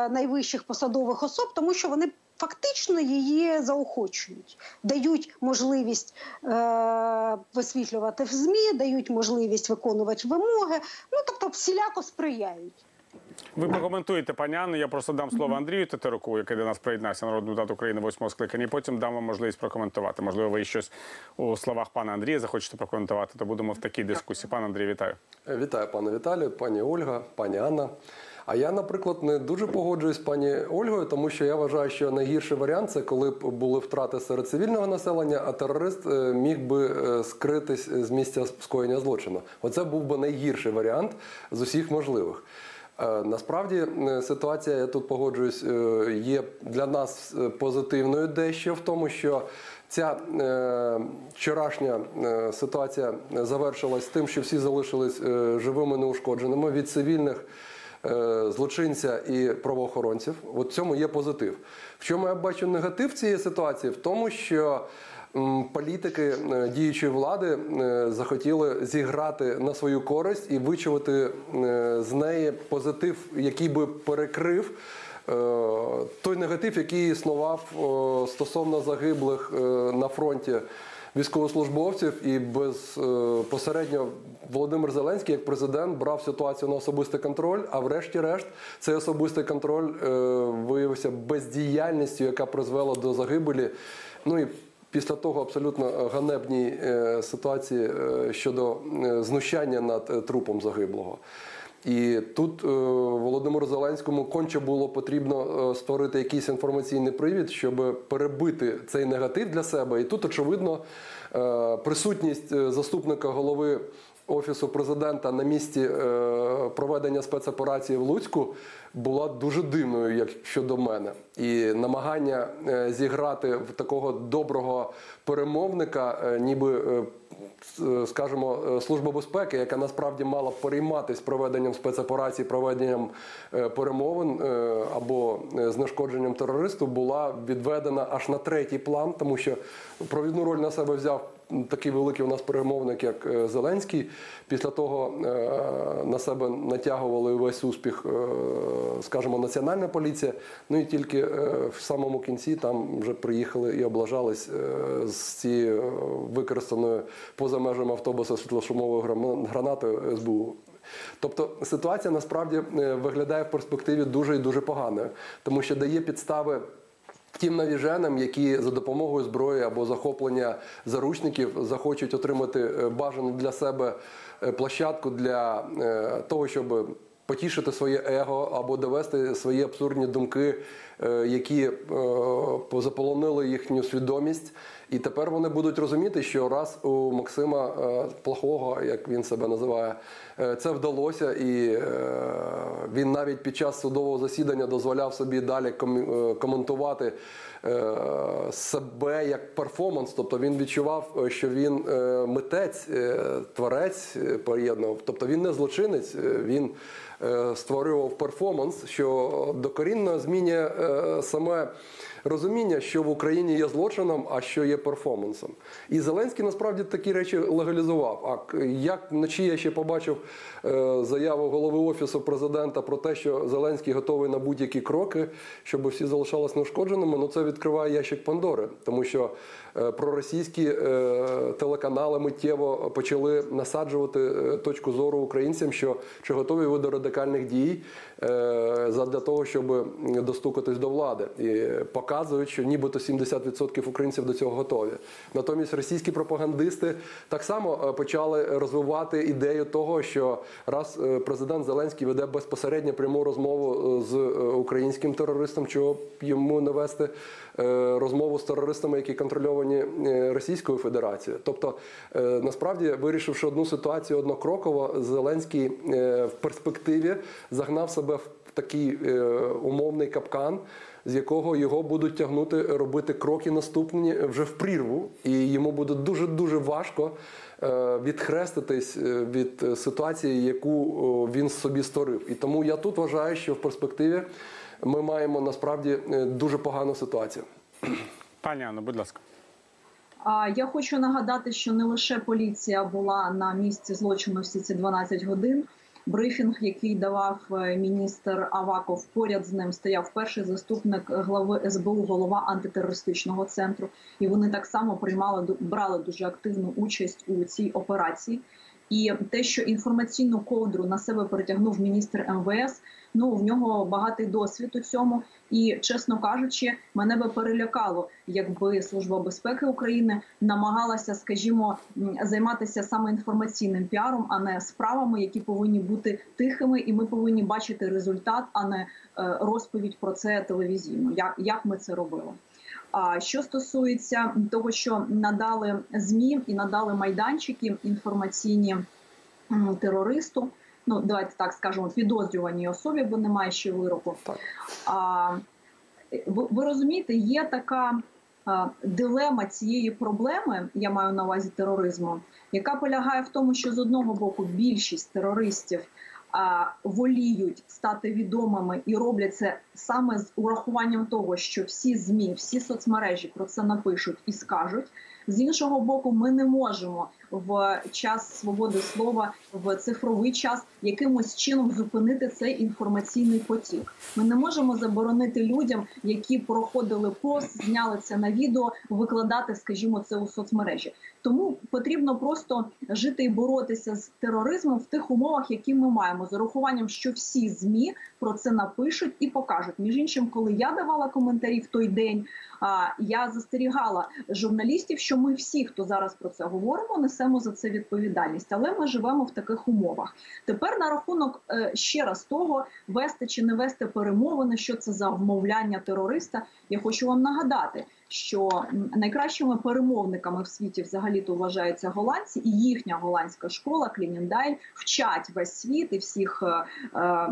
найвищих посадових особ, тому що вони. Фактично її заохочують, дають можливість е, висвітлювати в змі, дають можливість виконувати вимоги. Ну тобто всіляко сприяють. Ви прокоментуєте, пані Анну. Я просто дам слово Андрію Тетеруку, який до нас приєднався, народний депутат України восьмого скликання. і Потім дам вам можливість прокоментувати. Можливо, ви щось у словах пана Андрія захочете прокоментувати. То будемо в такій дискусії. Пан Андрій, вітаю. Вітаю, пане Віталію, пані Ольга, пані Анна. А я, наприклад, не дуже погоджуюсь з пані Ольгою, тому що я вважаю, що найгірший варіант це коли б були втрати серед цивільного населення, а терорист е, міг би е, скритись з місця скоєння злочину. Оце був би найгірший варіант з усіх можливих. Е, Насправді ситуація, я тут погоджуюсь, є для нас позитивною дещо в тому, що ця вчорашня ситуація завершилась тим, що всі залишились живими неушкодженими від цивільних злочинця і правоохоронців. От в цьому є позитив. В чому я бачу негатив цієї ситуації? В тому, що політики е, діючої влади е, захотіли зіграти на свою користь і вичувати е, з неї позитив, який би перекрив. е, Той негатив, який існував е, стосовно загиблих е, на фронті військовослужбовців, і безпосередньо Володимир Зеленський, як президент, брав ситуацію на особистий контроль. А врешті-решт, цей особистий контроль е, виявився бездіяльністю, яка призвела до загибелі. Ну і після того абсолютно ганебній е, ситуації е, щодо е, знущання над е, трупом загиблого. І тут е, Володимиру Зеленському конче було потрібно е, створити якийсь інформаційний привід, щоб перебити цей негатив для себе. І тут, очевидно, е, присутність заступника голови офісу президента на місці е, проведення спецоперації в Луцьку була дуже дивною, як щодо мене, і намагання е, зіграти в такого доброго перемовника, е, ніби. Скажімо, служба безпеки, яка насправді мала перейматися проведенням спецоперацій, проведенням перемовин або знешкодженням терористу, була відведена аж на третій план, тому що провідну роль на себе взяв такий великий у нас перемовник, як е, Зеленський. Після того е, на себе натягували весь успіх, е, скажімо, національна поліція. Ну і тільки в самому кінці там вже приїхали і облажались з цією використаною поза межами автобуса світлошумовою грама- гранатою СБУ. Тобто ситуація насправді виглядає в перспективі дуже і дуже поганою, тому що дає підстави тим навіженам, які за допомогою зброї або захоплення заручників захочуть отримати е, бажану для себе е, площадку для е, того, щоб потішити своє его або довести свої абсурдні думки, які позаполонили їхню свідомість. І тепер вони будуть розуміти, що раз у Максима е, Плохого, як він себе називає, е, це вдалося, і е, він навіть під час судового засідання дозволяв собі далі ком- коментувати себе як перформанс. Тобто він відчував, що він митець, творець поєднував. Тобто він не злочинець, він створював перформанс, що докорінно змінює саме розуміння, що в Україні є злочином, а що є перформансом. І Зеленський насправді такі речі легалізував. А як вночі я ще побачив заяву голови офісу президента про те, що Зеленський готовий на будь-які кроки, щоб всі залишались неушкодженими, ну це відкриває ящик Пандори, тому що е, проросійські е, телеканали миттєво почали насаджувати е, точку зору українцям, що чи готові ви до радикальних дій е, задля того, щоб достукатись до влади, і показують, що нібито 70% українців до цього готові. Натомість російські пропагандисти так само е, почали розвивати ідею того, що раз е, президент Зеленський веде безпосередньо пряму розмову е, з е, українським терористом, чого йому не вести розмову з терористами, які контрольовані Російською Федерацією. Тобто, насправді, вирішивши одну ситуацію однокроково, Зеленський в перспективі загнав себе в такий умовний капкан. З якого його будуть тягнути робити кроки наступні вже в прірву, і йому буде дуже дуже важко відхреститись е, від е, ситуації, яку він собі створив. І тому я тут вважаю, що в перспективі ми маємо насправді е, дуже погану ситуацію. Пані Анно, будь ласка. Я хочу нагадати, що не лише поліція була на місці злочину всі ці 12 годин. Брифінг, який давав е, міністр Аваков, поряд з ним стояв перший заступник глави СБУ, голова антитерористичного центру, і вони так само приймали брали дуже активну участь у цій операції. І те, що інформаційну ковдру на себе перетягнув міністр МВС, ну в нього багатий досвід у цьому. І чесно кажучи, мене би перелякало, якби служба безпеки України намагалася, скажімо, займатися саме інформаційним піаром, а не справами, які повинні бути тихими, і ми повинні бачити результат, а не е, розповідь про це телевізійно. Як, як ми це робили? А що стосується того, що надали змі і надали майданчики інформаційні терористу. Ну давайте так скажемо, підозрюваній особі, бо немає ще вироку. А ви, ви розумієте, є така а, дилема цієї проблеми, я маю на увазі тероризму, яка полягає в тому, що з одного боку більшість терористів а, воліють стати відомими і роблять це саме з урахуванням того, що всі змі, всі соцмережі про це напишуть і скажуть. З іншого боку, ми не можемо в час свободи слова, в цифровий час якимось чином зупинити цей інформаційний потік. Ми не можемо заборонити людям, які проходили пост, зняли це на відео, викладати, скажімо, це у соцмережі. Тому потрібно просто жити і боротися з тероризмом в тих умовах, які ми маємо, з урахуванням, що всі змі про це напишуть і покажуть. Між іншим, коли я давала коментарі в той день, я застерігала журналістів, що ми всі, хто зараз про це говоримо, несемо за це відповідальність, але ми живемо в таких умовах. Тепер на рахунок е, ще раз того, вести чи не вести перемовини, що це за вмовляння терориста. Я хочу вам нагадати, що найкращими перемовниками в світі взагалі то вважаються голландці, і їхня голландська школа Клініндайль вчать весь світ і всіх е, е,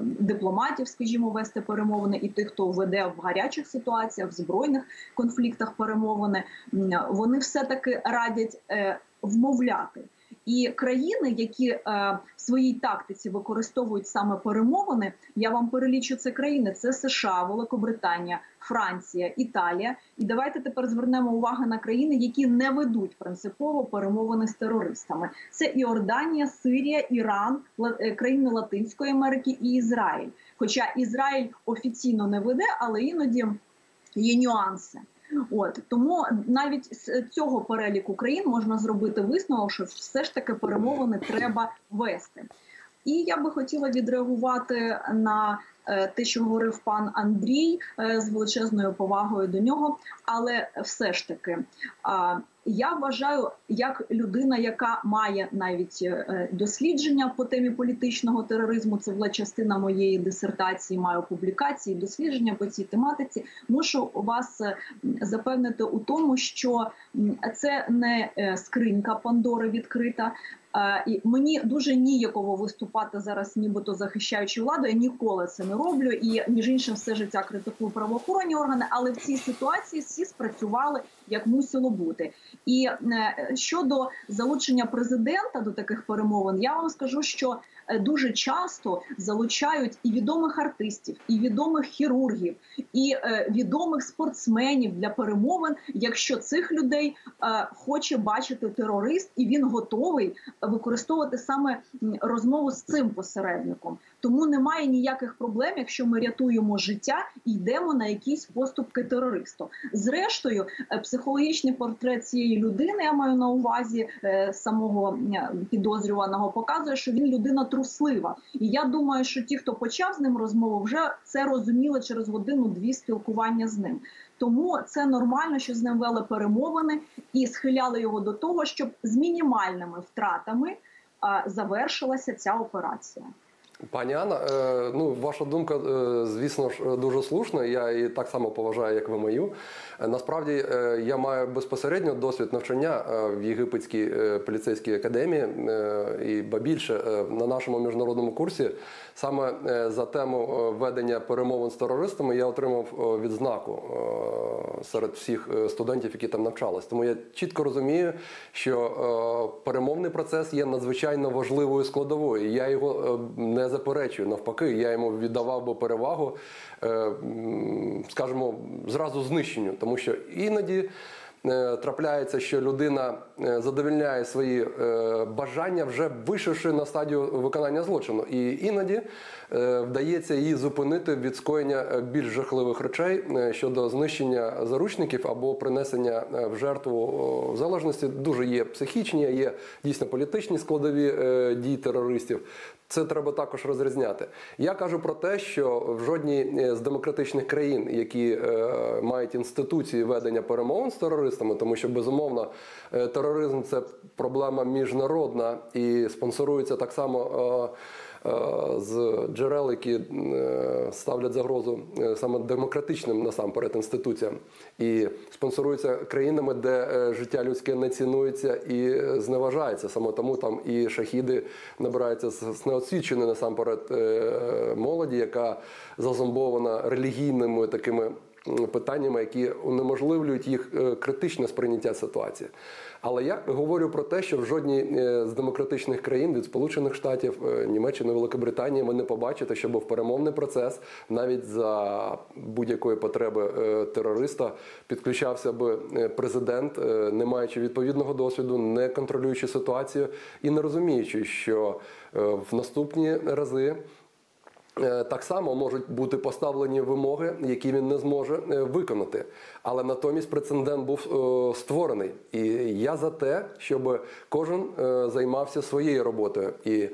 дипломатів, скажімо, вести перемовини, і тих, хто веде в гарячих ситуаціях, в збройних конфліктах перемовини. Вони все таки радять е, вмовляти. І країни, які е, в своїй тактиці використовують саме перемовини, я вам перелічу це країни: це США, Великобританія, Франція, Італія. І давайте тепер звернемо увагу на країни, які не ведуть принципово перемовини з терористами. Це Іорданія, Сирія, Іран, е, країни Латинської Америки і Ізраїль. Хоча Ізраїль офіційно не веде, але іноді є нюанси. От тому навіть з цього переліку країн можна зробити висновок, що все ж таки перемовини треба вести. І я би хотіла відреагувати на е, те, що говорив пан Андрій е, з величезною повагою до нього. Але все ж таки, я вважаю, як людина, яка має навіть е, дослідження по темі політичного тероризму, це була частина моєї дисертації, маю публікації, дослідження по цій тематиці. Мушу вас е, запевнити у тому, що це не е, скринька Пандори відкрита. Е, І мені дуже ніяково виступати зараз, нібито захищаючи владу. Я ніколи це не роблю. І між іншим, все життя критикую правоохоронні органи, але в цій ситуації всі спрацювали як мусило бути. І е, щодо залучення президента до таких перемовин, я вам скажу, що дуже часто залучають і відомих артистів, і відомих хірургів, і е, відомих спортсменів для перемовин, якщо цих людей е, хоче бачити терорист, і він готовий використовувати саме розмову з цим посередником. Тому немає ніяких проблем, якщо ми рятуємо життя і йдемо на якісь поступки терористу. Зрештою, е, психологічний портрет цієї людини, я маю на увазі е, самого е, підозрюваного, показує, що він людина труслива. І я думаю, що ті, хто почав з ним розмову, вже це розуміли через годину-дві спілкування з ним. Тому це нормально, що з ним вели перемовини і схиляли його до того, щоб з мінімальними втратами завершилася ця операція. Пані Анна, е, ну ваша думка, е, звісно ж, дуже слушна. Я її так само поважаю, як ви мою. Е, Насправді я маю безпосередньо досвід навчання в єгипетській поліцейській академії, і ба більше на нашому міжнародному курсі саме за тему ведення перемовин з терористами я отримав відзнаку серед всіх студентів, які там навчались. Тому я чітко розумію, що перемовний процес є надзвичайно важливою складовою. Я його не заперечую. Навпаки, я йому віддавав би перевагу, е, скажімо, зразу знищенню, тому що іноді. е, Трапляється, що людина е, задовільняє свої бажання, вже вийшовши на стадію виконання злочину, і іноді вдається її зупинити від скоєння більш жахливих речей щодо знищення заручників або принесення в жертву в залежності. Дуже є психічні, є дійсно політичні складові дій терористів. Це треба також розрізняти. Я кажу про те, що в жодній е, з демократичних країн, які е, мають інституції ведення перемовин з терористами, тому що безумовно е, тероризм це проблема міжнародна і спонсорується так само. Е, з джерел, які е, ставлять загрозу е, саме демократичним насамперед інституціям, і спонсоруються країнами, де е, життя людське не цінується і е, зневажається. Саме тому там і шахіди набираються з неосвіченої насамперед е, молоді, яка зазомбована релігійними такими питаннями, які унеможливлюють їх е, критичне сприйняття ситуації. Але я говорю про те, що в жодній е, з демократичних країн від Сполучених Штатів, е, Німеччини, Великобританії ви не побачите, щоб в перемовний процес навіть за будь-якої потреби е, терориста підключався би президент, не маючи відповідного досвіду, не контролюючи ситуацію і не розуміючи, що в наступні рази. Е, так само можуть бути поставлені вимоги, які він не зможе е, виконати. Але натомість прецедент був е, створений. І я за те, щоб кожен займався своєю роботою. І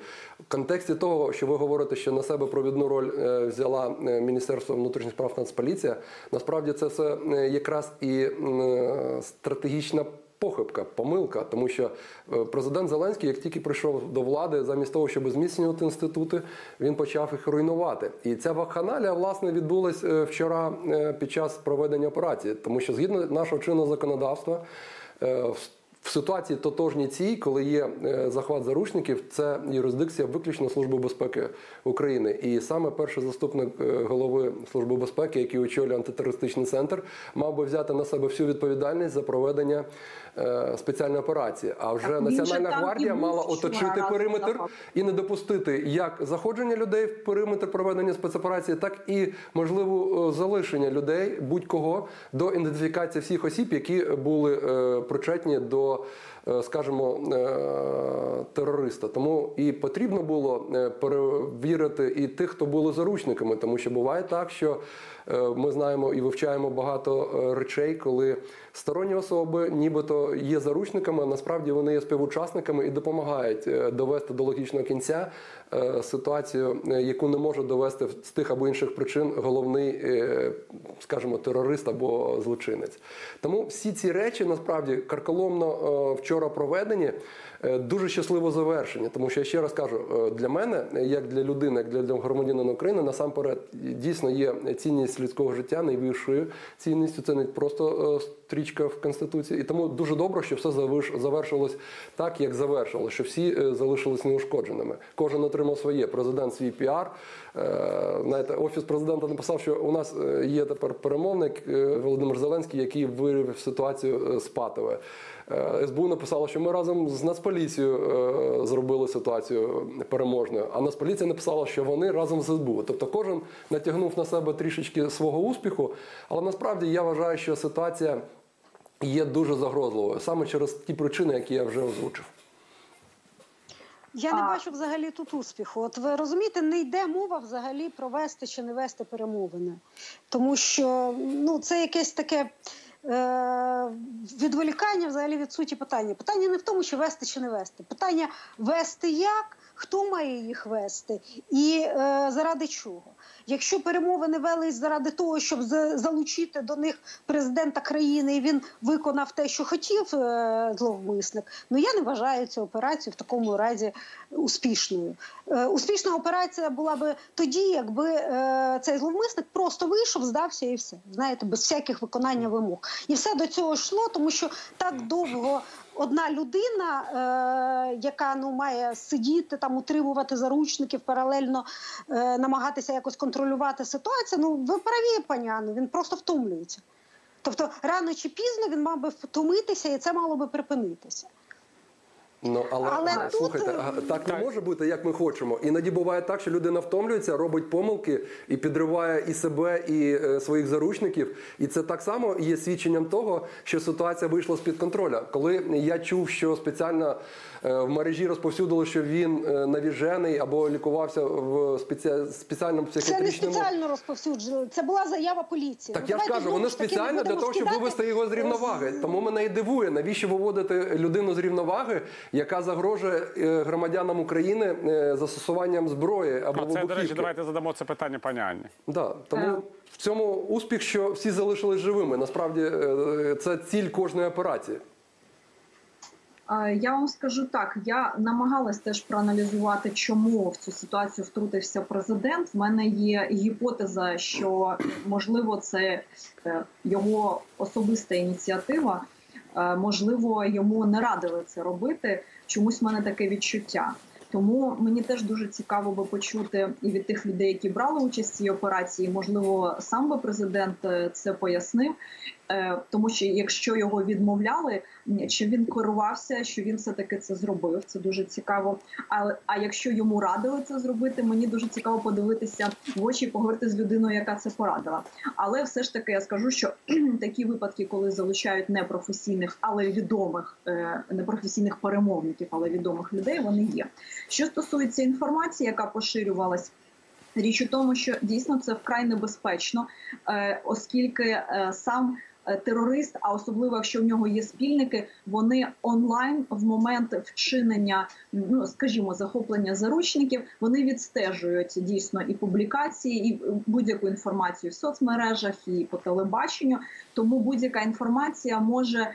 в контексті того, що ви говорите, що на себе провідну роль взяла Міністерство внутрішніх справ Нацполіція, насправді це все якраз і стратегічна похибка, помилка, тому що е, президент Зеленський, як тільки прийшов до влади, замість того, щоб зміцнювати інститути, він почав їх руйнувати. І ця вакханалія, власне, відбулась е, вчора е, під час проведення операції, тому що згідно нашого чинного законодавства. в- ситуації тотожній цій, коли є захват заручників, це юрисдикція виключно Служби безпеки України. І саме перший заступник голови Служби безпеки, який очолює антитерористичний центр, мав би взяти на себе всю відповідальність за проведення спеціальної операції. А вже Так Національна гвардія мала оточити периметр і не допустити як заходження людей в периметр проведення спецоперації, так і можливо е, залишення людей будь-кого до ідентифікації всіх осіб, які були е, причетні до, е, скажімо, е, терориста. Тому і потрібно було е, перевірити і тих, хто були заручниками, тому що буває так, що е, ми знаємо і вивчаємо багато е, речей, коли сторонні особи, нібито є заручниками, а насправді вони є співучасниками і допомагають е, довести до логічного кінця е, ситуацію, е, яку не може довести з тих або інших причин головний, скажімо, терорист або злочинець. Тому всі ці речі насправді карколомно вчора проведені. Е, Дуже щасливо завершення, тому що я ще раз кажу, е, для мене, як для людини, як для громадянина України, насамперед дійсно є цінність людського життя найвищою цінністю. Це не просто е, стрічка в конституції, і тому дуже добре, що все завершилось так, як завершилось, що всі залишились неушкодженими. Кожен отримав своє. Президент свій піар. Знаєте, офіс президента написав, що у нас є тепер перемовник Володимир Зеленський, який вивів ситуацію з патової. Е, СБУ написало, що ми разом з Нацполіцією е, зробили ситуацію переможною. А Нацполіція написала, що вони разом з СБУ. Тобто кожен натягнув на себе трішечки свого успіху. Але насправді я вважаю, що ситуація є дуже загрозливою саме через ті причини, які я вже озвучив. Я не бачу взагалі тут успіху. От ви розумієте, не йде мова взагалі про вести чи не вести перемовини, тому що ну це якесь таке. Е, Відволікання взагалі від суті питання. Питання не в тому, чи вести чи не вести. Питання вести як, хто має їх вести, і е, заради чого. Якщо перемовини велись заради того, щоб залучити до них президента країни, і він виконав те, що хотів е, зловмисник, ну я не вважаю цю операцію в такому разі успішною. Е, успішна операція була би тоді, якби е, цей зловмисник просто вийшов, здався і все. Знаєте, без всяких виконання вимог. І все до цього йшло, тому що так довго одна людина, е, яка ну має сидіти там, утримувати заручників, паралельно е, намагатися якось контролювати ситуацію. Ну ви праві, пані Анну, він просто втомлюється. Тобто, рано чи пізно він мав би втомитися, і це мало би припинитися. Ну але, Але а, тут- слухайте, а, так не може бути, як ми хочемо. Іноді буває так, що людина втомлюється, робить помилки і підриває і себе, і е, своїх заручників. І це так само є свідченням того, що ситуація вийшла з під контроля. Коли я чув, що спеціально е, в мережі розповсюдили, що він е, навіжений або лікувався в спеці... спеціальному Це не спеціально розповсюджено. Це була заява поліції. Так Ну, я ж кажу, ж таки спеціально для того, щоб вивести його з рівноваги. Тому мене і дивує, навіщо виводити людину з рівноваги, яка загрожує е, громадянам України е, застосуванням зброї або А це, до речі, давайте задамо це питання пані Анні. Да, тому в цьому успіх, що всі залишились живими. Насправді е, це ціль кожної операції. Е, Я вам скажу так: я намагалась теж проаналізувати, чому в цю ситуацію втрутився президент. В мене є гіпотеза, що можливо це е, його особиста ініціатива. Е, Можливо, йому не радили це робити. Чомусь в мене таке відчуття. Тому мені теж дуже цікаво би почути і від тих людей, які брали участь в цій операції. Можливо, сам би президент це пояснив. Е, Тому що якщо його відмовляли, чи він керувався, що він все таки це зробив. Це дуже цікаво. А, а якщо йому радили це зробити, мені дуже цікаво подивитися в очі, і поговорити з людиною, яка це порадила. Але все ж таки я скажу, що такі випадки, коли залучають непрофесійних, але відомих, е, непрофесійних перемовників, але відомих людей, вони є. Що стосується інформації, яка поширювалась. Річ у тому, що дійсно це вкрай небезпечно, е, оскільки сам терорист, а особливо якщо в нього є спільники, вони онлайн в момент вчинення, ну скажімо, захоплення заручників, вони відстежують дійсно і публікації, і будь-яку інформацію в соцмережах, і по телебаченню. Тому будь-яка інформація може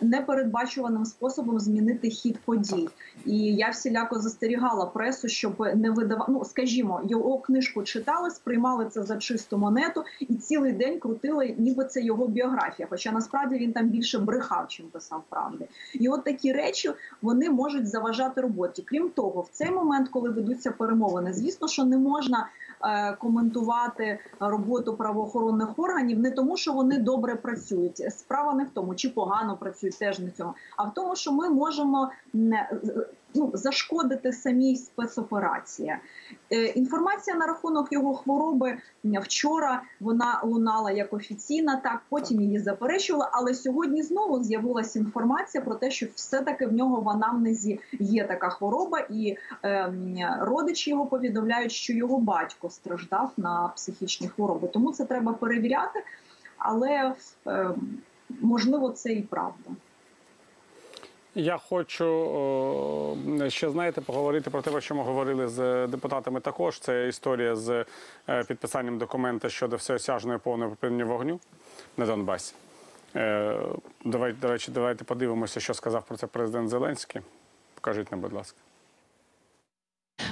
непередбачуваним способом змінити хід подій. І я всіляко застерігала пресу, щоб не видавати, ну скажімо, його книжку читали, сприймали це за чисту монету і цілий день крутили, ніби це його біографія. Хоча насправді він там більше брехав, чим писав правди. І от такі речі вони можуть заважати роботі. Крім того, в цей момент, коли ведуться перемовини, звісно, що не можна коментувати роботу правоохоронних органів не тому, що вони добре працюють. Справа не в тому, чи погано працюють, теж не в цьому, а в тому, що ми можемо не ну, зашкодити самій спецоперації. Е, інформація на рахунок його хвороби вчора вона лунала як офіційна, так потім її заперечували. Але сьогодні знову з'явилася інформація про те, що все-таки в нього в анамнезі є така хвороба, і е, родичі його повідомляють, що його батько страждав на психічні хвороби. Тому це треба перевіряти, але е, можливо це і правда. Я хочу ще знаєте поговорити про те, про що ми говорили з депутатами. Також це історія з е, підписанням документа щодо всеосяжної повної припинення вогню на Донбасі. Е, Давайте, до речі, давайте подивимося, що сказав про це президент Зеленський. Покажіть нам, будь ласка.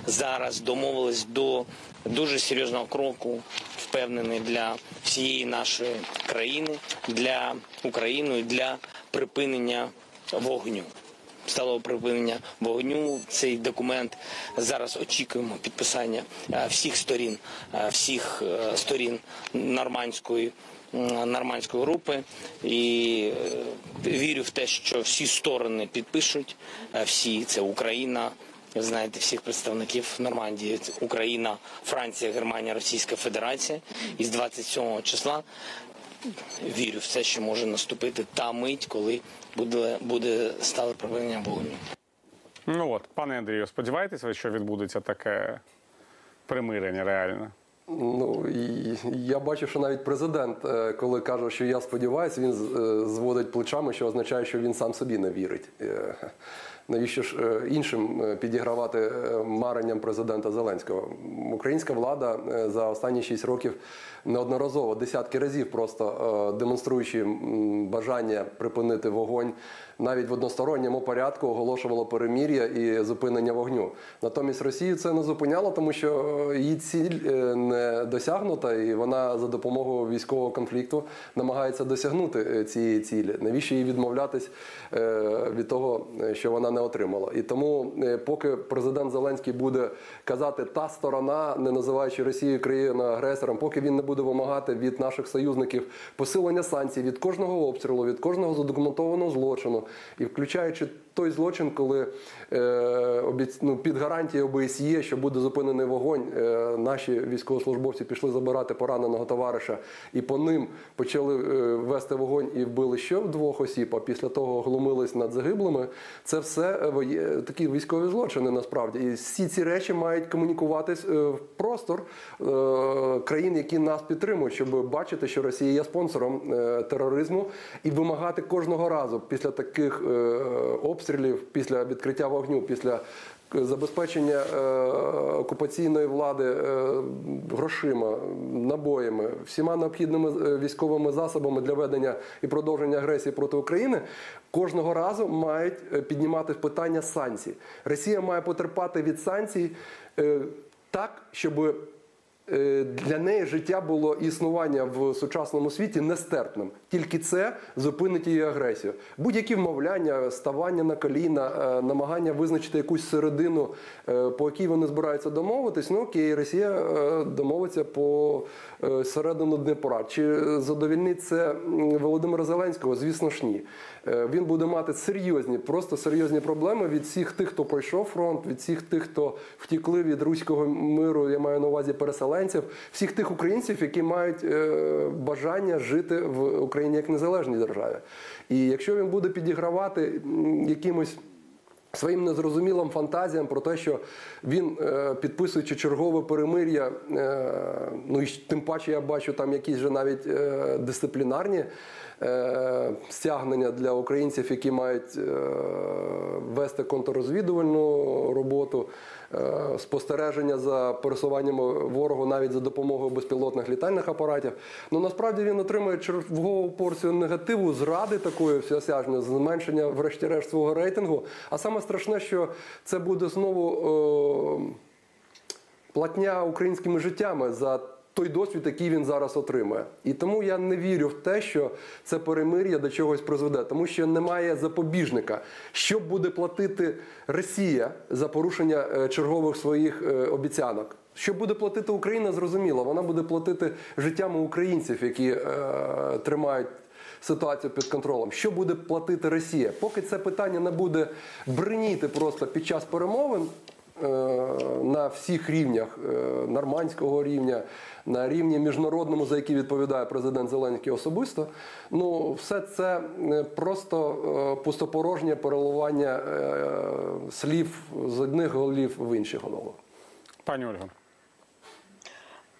зараз домовились до дуже серйозного кроку, впевнений для всієї нашої країни, для України, для припинення вогню. Сталого припинення вогню. Цей документ зараз очікуємо підписання е, всіх сторін, е, всіх е, сторін нормандської нормандської групи і вірю в те, що всі сторони підпишуть. Всі це Україна, ви знаєте всіх представників Нормандії, Україна, Франція, Германія, Російська Федерація. І з 27 числа вірю в те, що може наступити та мить, коли буде, буде стале припинення вогню. Ну от, пане Андрію, сподіваєтесь ви, що відбудеться таке примирення реально? Ну і я бачу, що навіть президент, е, коли каже, що я сподіваюся, він е, зводить плечами, що означає, що він сам собі не вірить. Е, Навіщо ж іншим підігравати маренням президента Зеленського? Українська влада за останні шість років неодноразово десятки разів просто е, демонструючи бажання припинити вогонь, навіть в односторонньому порядку оголошувало перемір'я і зупинення вогню. Натомість Росію це не зупиняло, тому що е, її ціль е, не досягнута, і вона за допомогою військового конфлікту намагається досягнути цієї цілі. Навіщо їй відмовлятись від того, що вона не отримала? І тому, поки президент Зеленський буде казати та сторона, не називаючи Росію країною агресором, поки він не буде вимагати від наших союзників посилення санкцій від кожного обстрілу, від кожного задокументованого злочину, і включаючи той злочин, коли е, ну, під гарантією ОБСЄ, що буде зупинений вогонь, е, наші військовослужбовці пішли забирати пораненого товариша, і по ним почали е, вести вогонь і вбили ще двох осіб, а після того глумились над загиблими. Це все такі військові злочини насправді. І всі ці речі мають комунікуватись в простор країн, які нас підтримують, щоб бачити, що Росія є спонсором тероризму, і вимагати кожного разу після таких е, обстрілів, після відкриття вогню, після забезпечення е, окупаційної влади е, грошима, набоями, всіма необхідними е, військовими засобами для ведення і продовження агресії проти України, кожного разу мають е, піднімати питання санкцій. Росія має потерпати від санкцій е, так, щоб е, для неї життя було існування в сучасному світі нестерпним. Тільки це зупинить її агресію. Будь-які вмовляння, ставання на коліна, е, намагання визначити якусь середину, е, по якій вони збираються домовитись. Ну окей, Росія е, домовиться по е, середину Дніпра. Чи задовільнить це Володимира Зеленського? Звісно ж ні. Е, Він буде мати серйозні, просто серйозні проблеми від всіх тих, хто пройшов фронт, від всіх тих, хто втікли від руського миру. Я маю на увазі переселенців, всіх тих українців, які мають е, бажання жити в Україні як незалежній державі. І якщо він буде підігравати якимось своїм незрозумілим фантазіям про те, що він, е, підписуючи чергове перемир'я, е, ну і тим паче я бачу там якісь же навіть е, дисциплінарні стягнення для українців, які мають вести контррозвідувальну роботу, спостереження за пересуванням ворогу навіть за допомогою безпілотних літальних апаратів. Ну насправді він отримує чергову порцію негативу, зради такої всеосяжної, зменшення, врешті-решт, свого рейтингу. А саме страшне, що це буде знову. Е, платня українськими життями за той досвід, який він зараз отримує. І тому я не вірю в те, що це перемир'я до чогось призведе, тому що немає запобіжника. Що буде платити Росія за порушення е, чергових своїх е, обіцянок? Що буде платити Україна, зрозуміло. Вона буде платити життями українців, які е, тримають ситуацію під контролем. Що буде платити Росія? Поки це питання не буде бриніти просто під час перемовин, на всіх рівнях е, нормандського рівня, на рівні міжнародному, за який відповідає президент Зеленський особисто. Ну, все це е, просто е, пустопорожнє переливання е, слів з одних голів в інші голови. Пані Ольго.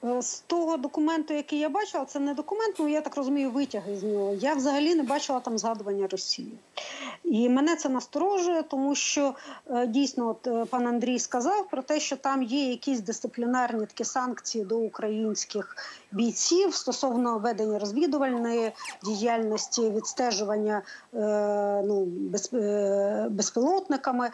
Е, З того документу, який я бачила, це не документ, ну я так розумію, витяги з нього. Я взагалі не бачила там згадування Росії. І мене це насторожує, тому що е, дійсно, от е, пан Андрій сказав про те, що там є якісь дисциплінарні такі санкції до українських бійців стосовно ведення розвідувальної діяльності, відстежування ну, без, безпілотниками.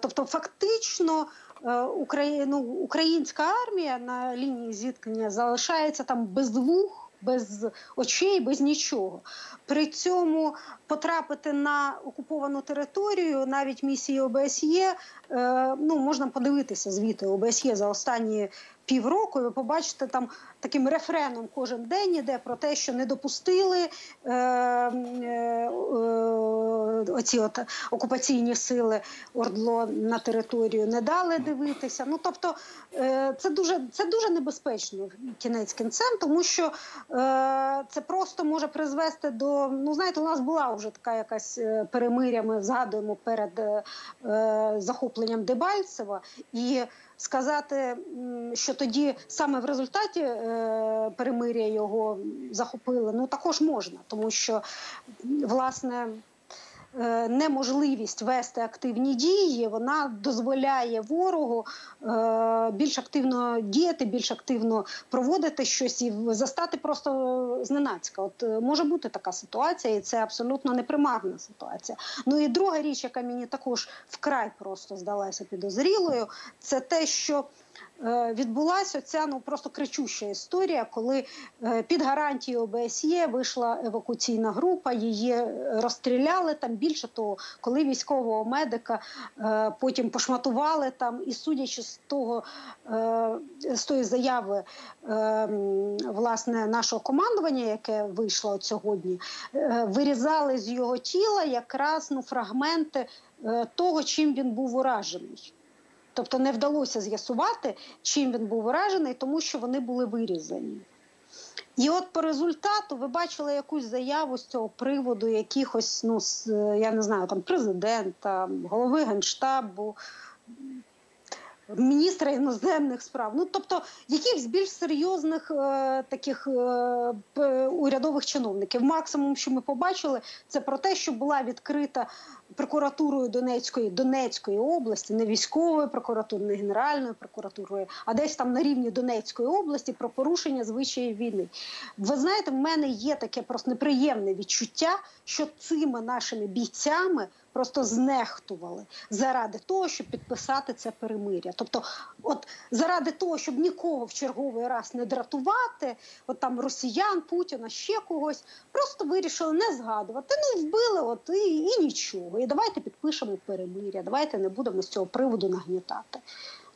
Тобто, фактично. Е, Украї... ну, українська армія на лінії зіткнення залишається там без двох. без очей, без нічого. При цьому потрапити на окуповану територію, навіть місії ОБСЄ, е, ну можна подивитися звіти ОБСЄ за останні півроку. і Ви побачите там таким рефреном кожен день іде про те, що не допустили е, е, е, оці от окупаційні сили Ордло на територію, не дали дивитися. Ну тобто е, це дуже це дуже небезпечно кінець кінцем, тому що е, це просто може призвести до ну знаєте, у нас була вже така якась е, перемиря. Ми згадуємо перед е, е, захопленням Дебальцева і. Сказати, що тоді саме в результаті е, перемиря його захопили, ну також можна, тому що власне неможливість вести активні дії вона дозволяє ворогу е, більш активно діяти, більш активно проводити щось і застати просто зненацька. От е, може бути така ситуація, і це абсолютно непримарна ситуація. Ну і друга річ, яка мені також вкрай просто здалася підозрілою, це те, що е, відбулася ця ну просто кричуща історія, коли е, під гарантією ОБСЄ вийшла евакуаційна група, її розстріляли там. Більше того, коли військового медика е, потім пошматували там, і судячи з того е, з тої заяви е, власне нашого командування, яке вийшло от сьогодні, е, вирізали з його тіла якраз ну фрагменти е, того, чим він був уражений. Тобто не вдалося з'ясувати, чим він був вражений, тому що вони були вирізані. І от по результату ви бачили якусь заяву з цього приводу якихось, ну я не знаю, там президента, голови генштабу, міністра іноземних справ. Ну тобто якихось більш серйозних е, таких е, урядових чиновників. Максимум, що ми побачили, це про те, що була відкрита прокуратурою Донецької Донецької області, не військовою прокуратурою, не генеральною прокуратурою, а десь там на рівні Донецької області про порушення звичаїв війни. Ви знаєте, в мене є таке просто неприємне відчуття, що цими нашими бійцями просто знехтували заради того, щоб підписати це перемиря. Тобто, от заради того, щоб нікого в черговий раз не дратувати, от там росіян, Путіна, ще когось, просто вирішили не згадувати. Ну вбили, от і, і нічого. І давайте підпишемо перемиря. Давайте не будемо з цього приводу нагнітати.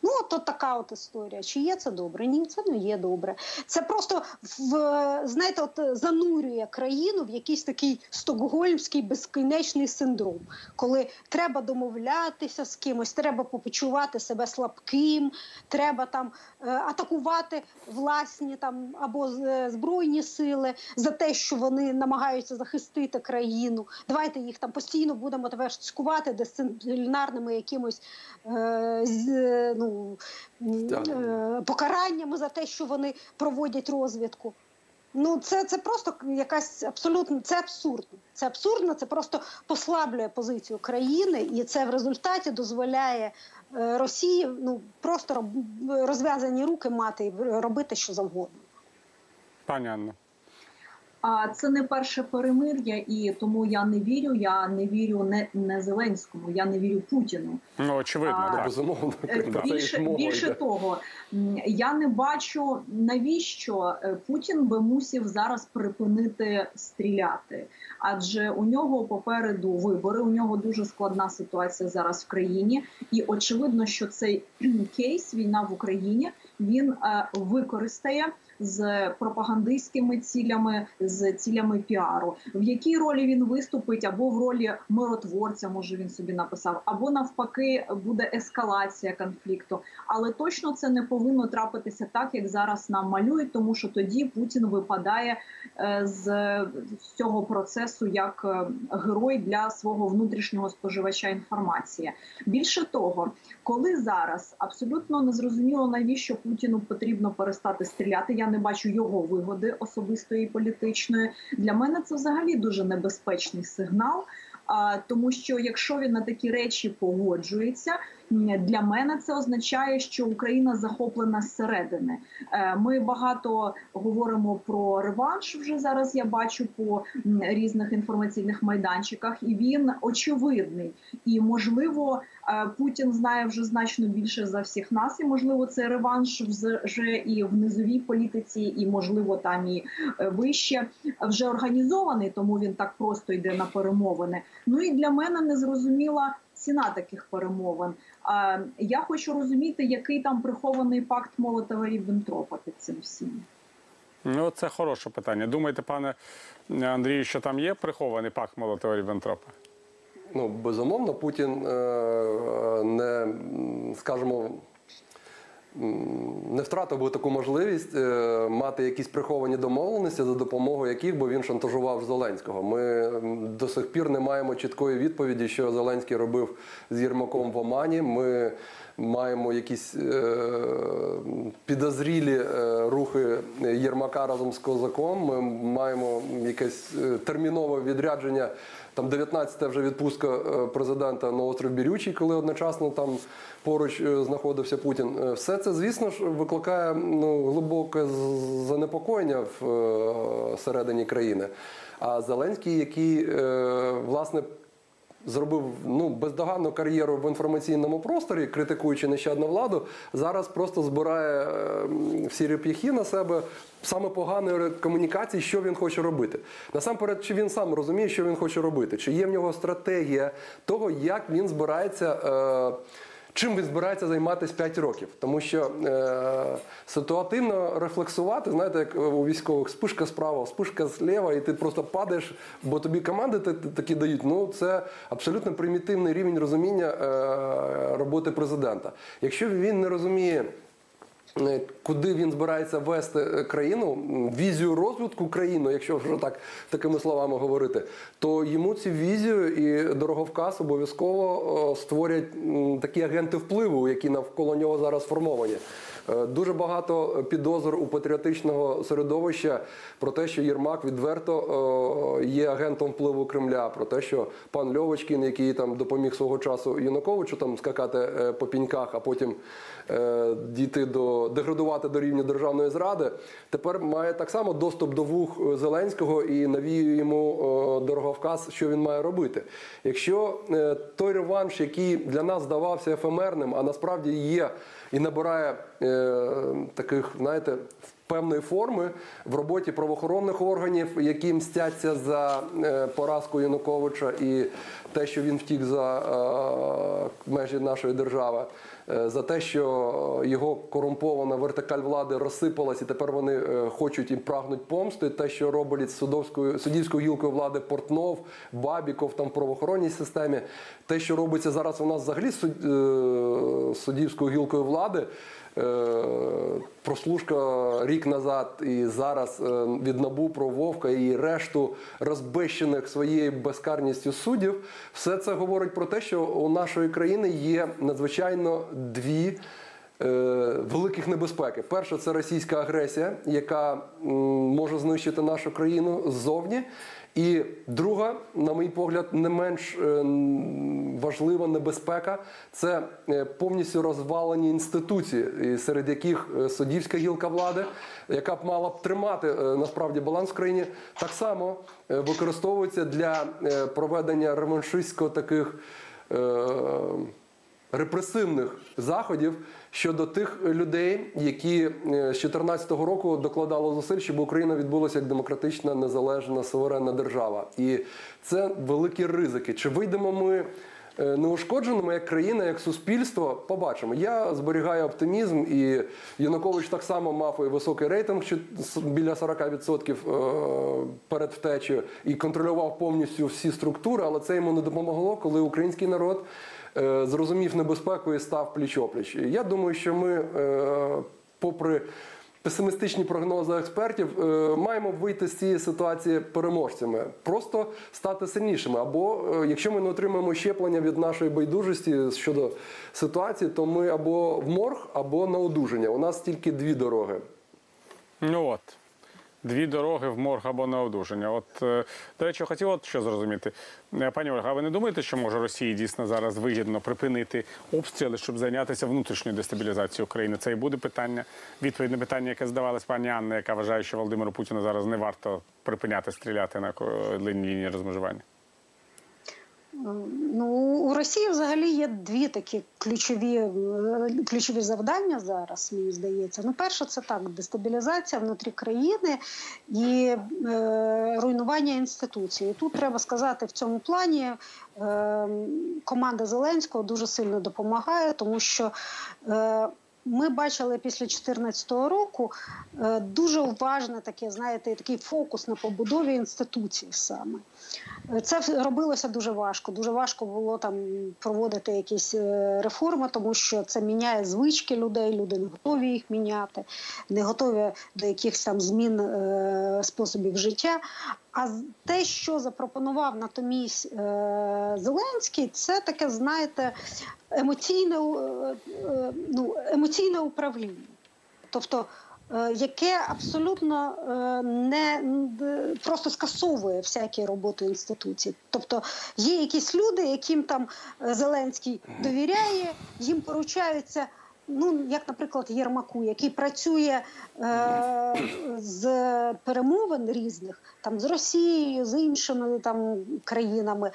Ну, от, така от історія. Чи є це добре? Ні, це не є добре. Це просто в знаєте, от занурює країну в якийсь такий стокгольмський безкінечний синдром, коли треба домовлятися з кимось, треба почувати себе слабким, треба там е, атакувати власні там або е, збройні сили за те, що вони намагаються захистити країну. Давайте їх там постійно будемо тебе дисциплінарними якимось е, з, е, ну, е, покараннями за те, що вони проводять розвідку. Ну, це, це просто якась абсолютно це абсурдно. Це абсурдно, це просто послаблює позицію країни, і це в результаті дозволяє е, Росії ну просто розв'язані руки мати і робити що завгодно. Пані Анна. А це не перше перемир'я, і тому я не вірю. Я не вірю не, не Зеленському, я не вірю Путіну. Ну, очевидно, А, так. Безумовно, Е, Більше, більше того, я не бачу навіщо е, Путін би мусів зараз припинити стріляти, адже у нього попереду вибори. У нього дуже складна ситуація зараз в країні, і очевидно, що цей кейс війна в Україні він е, використає. З пропагандистськими цілями, з цілями піару, в якій ролі він виступить, або в ролі миротворця, може він собі написав, або навпаки буде ескалація конфлікту. Але точно це не повинно трапитися так, як зараз нам малюють, тому що тоді Путін випадає е, з цього процесу як е, герой для свого внутрішнього споживача інформації. Більше того, коли зараз абсолютно незрозуміло навіщо Путіну потрібно перестати стріляти. Я не бачу його вигоди особистої і політичної. Для мене це взагалі дуже небезпечний сигнал. А, тому що якщо він на такі речі погоджується, для мене це означає, що Україна захоплена зсередини. Е, Ми багато говоримо про реванш. Вже зараз я бачу по різних інформаційних майданчиках, і він очевидний. І можливо, е, Путін знає вже значно більше за всіх нас, і можливо, це реванш вже і в низовій політиці, і можливо там і е, вище вже організований, тому він так просто йде на перемовини. Ну і для мене незрозуміла ціна таких перемовин. А я хочу розуміти, який там прихований пакт Молотова Ріббентропа під цим всім. Ну, це хороше питання. Думаєте, пане Андрію, що там є прихований пакт Молотова Ріббентропа? Ну, безумовно, Путін е, не, м, скажімо, не втратив би таку можливість е, мати якісь приховані домовленості, за допомогою яких би він шантажував Зеленського. Ми до сих пір не маємо чіткої відповіді, що Зеленський робив з Єрмаком в Омані. Ми маємо якісь е, підозрілі е, рухи Єрмака разом з Козаком. Ми маємо якесь термінове відрядження. Там 19-та вже відпустка е, президента на остров Бірючий, коли одночасно там поруч е, знаходився Путін. Е, Все це, звісно ж, викликає ну, глибоке занепокоєння в середині країни. А Зеленський, який власне зробив ну бездоганну кар'єру в інформаційному просторі, критикуючи нещадну владу, зараз просто збирає е, всі реп'яхи на себе саме поганої комунікації, що він хоче робити. Насамперед, чи він сам розуміє, що він хоче робити, чи є в нього стратегія того, як він збирається. Е, Чим він збирається займатися 5 років, тому що е, ситуативно рефлексувати, знаєте, як у військових спишка справа, спишка зліва, і ти просто падаєш, бо тобі команди та- та- такі дають. Ну це абсолютно примітивний рівень розуміння е, роботи президента. Якщо він не розуміє. Е, Куди він збирається вести е, країну, візію розвитку країни, якщо вже так такими словами говорити, то йому цю візію і дороговказ обов'язково створять такі агенти впливу, які навколо нього зараз сформовані. Е, Дуже багато підозр у патріотичного середовища про те, що Єрмак відверто є агентом впливу Кремля, про те, що пан Льовочкін, який там допоміг свого часу Януковичу там скакати по піньках, а потім дійти до деградувати до рівня державної зради, тепер має так само доступ до вух е, Зеленського і навіює йому е, дороговказ, що він має робити. Якщо е, той реванш, який для нас здавався ефемерним, а насправді є і набирає е, таких, знаєте, певної форми в роботі правоохоронних органів, які мстяться за е, поразку Януковича і те, що він втік за е, межі нашої держави. Е, За те, що його корумпована вертикаль влади розсипалась, і тепер вони е, хочуть і прагнуть помсти. Те, що роблять судовською суддівською гілкою влади Портнов, Бабіков там в правоохоронній системі, те, що робиться зараз у нас взагалі суд- е, суддівською гілкою влади. Е, Прослушка рік назад і зараз е, від набу про Вовка і решту розбещених своєю безкарністю суддів, все це говорить про те, що у нашої країни є надзвичайно дві. е, Великих небезпеки. Перша це російська агресія, яка може знищити нашу країну ззовні. І друга, на мій погляд, не менш е, важлива небезпека це е, повністю розвалені інституції, серед яких е, суддівська гілка влади, яка б мала б тримати насправді баланс в країні, так само використовується для проведення реваншистсько таких. Репресивних заходів щодо тих людей, які е, з 2014 року докладали зусиль, щоб Україна відбулася як демократична, незалежна, суверенна держава. І це великі ризики. Чи вийдемо ми е, неушкодженими як країна, як суспільство? Побачимо. Я зберігаю оптимізм, і Янукович так само мав високий рейтинг, біля 40% е, перед втечею, і контролював повністю всі структури, але це йому не допомогло, коли український народ зрозумів небезпеку і став пліч-опліч. Я думаю, що ми, е, попри песимістичні прогнози експертів, е, маємо вийти з цієї ситуації переможцями, просто стати сильнішими. Або е, якщо ми не отримаємо щеплення від нашої байдужості щодо ситуації, то ми або в морг, або на одужання. У нас тільки дві дороги. Ну от. Дві дороги в морг або на одужання. От, е, до речі, хотів от що зрозуміти. Е, Пані Ольга, а ви не думаєте, що може Росії дійсно зараз вигідно припинити обстріли, щоб зайнятися внутрішньою дестабілізацією України? Це і буде питання. Відповідь на питання, яке здавалось пані Анна, яка вважає, що Володимиру Путіну зараз не варто припиняти стріляти на лінії розмежування. Ну, у Росії взагалі є дві такі ключові, е, ключові завдання зараз, мені здається. Ну, перше, це так: дестабілізація внутрі країни і е, руйнування інституцій. Тут треба сказати, в цьому плані е, команда Зеленського дуже сильно допомагає, тому що. Е, ми бачили після 2014 року е, дуже уважне таке, знаєте, такий фокус на побудові інституцій саме. Це робилося дуже важко. Дуже важко було там проводити якісь е, реформи, тому що це міняє звички людей. Люди не готові їх міняти, не готові до якихось там змін е, способів життя. А те, що запропонував натомість е, Зеленський, це таке, знаєте, емоційне, ну, емоційне управління. Тобто, яке абсолютно е, не просто скасовує всякі роботи інституцій. Тобто є якісь люди, яким там е, Зеленський довіряє, їм поручаються. Ну, як, наприклад, Єрмаку, який працює е, з перемовин різних, там з Росією, з іншими там країнами,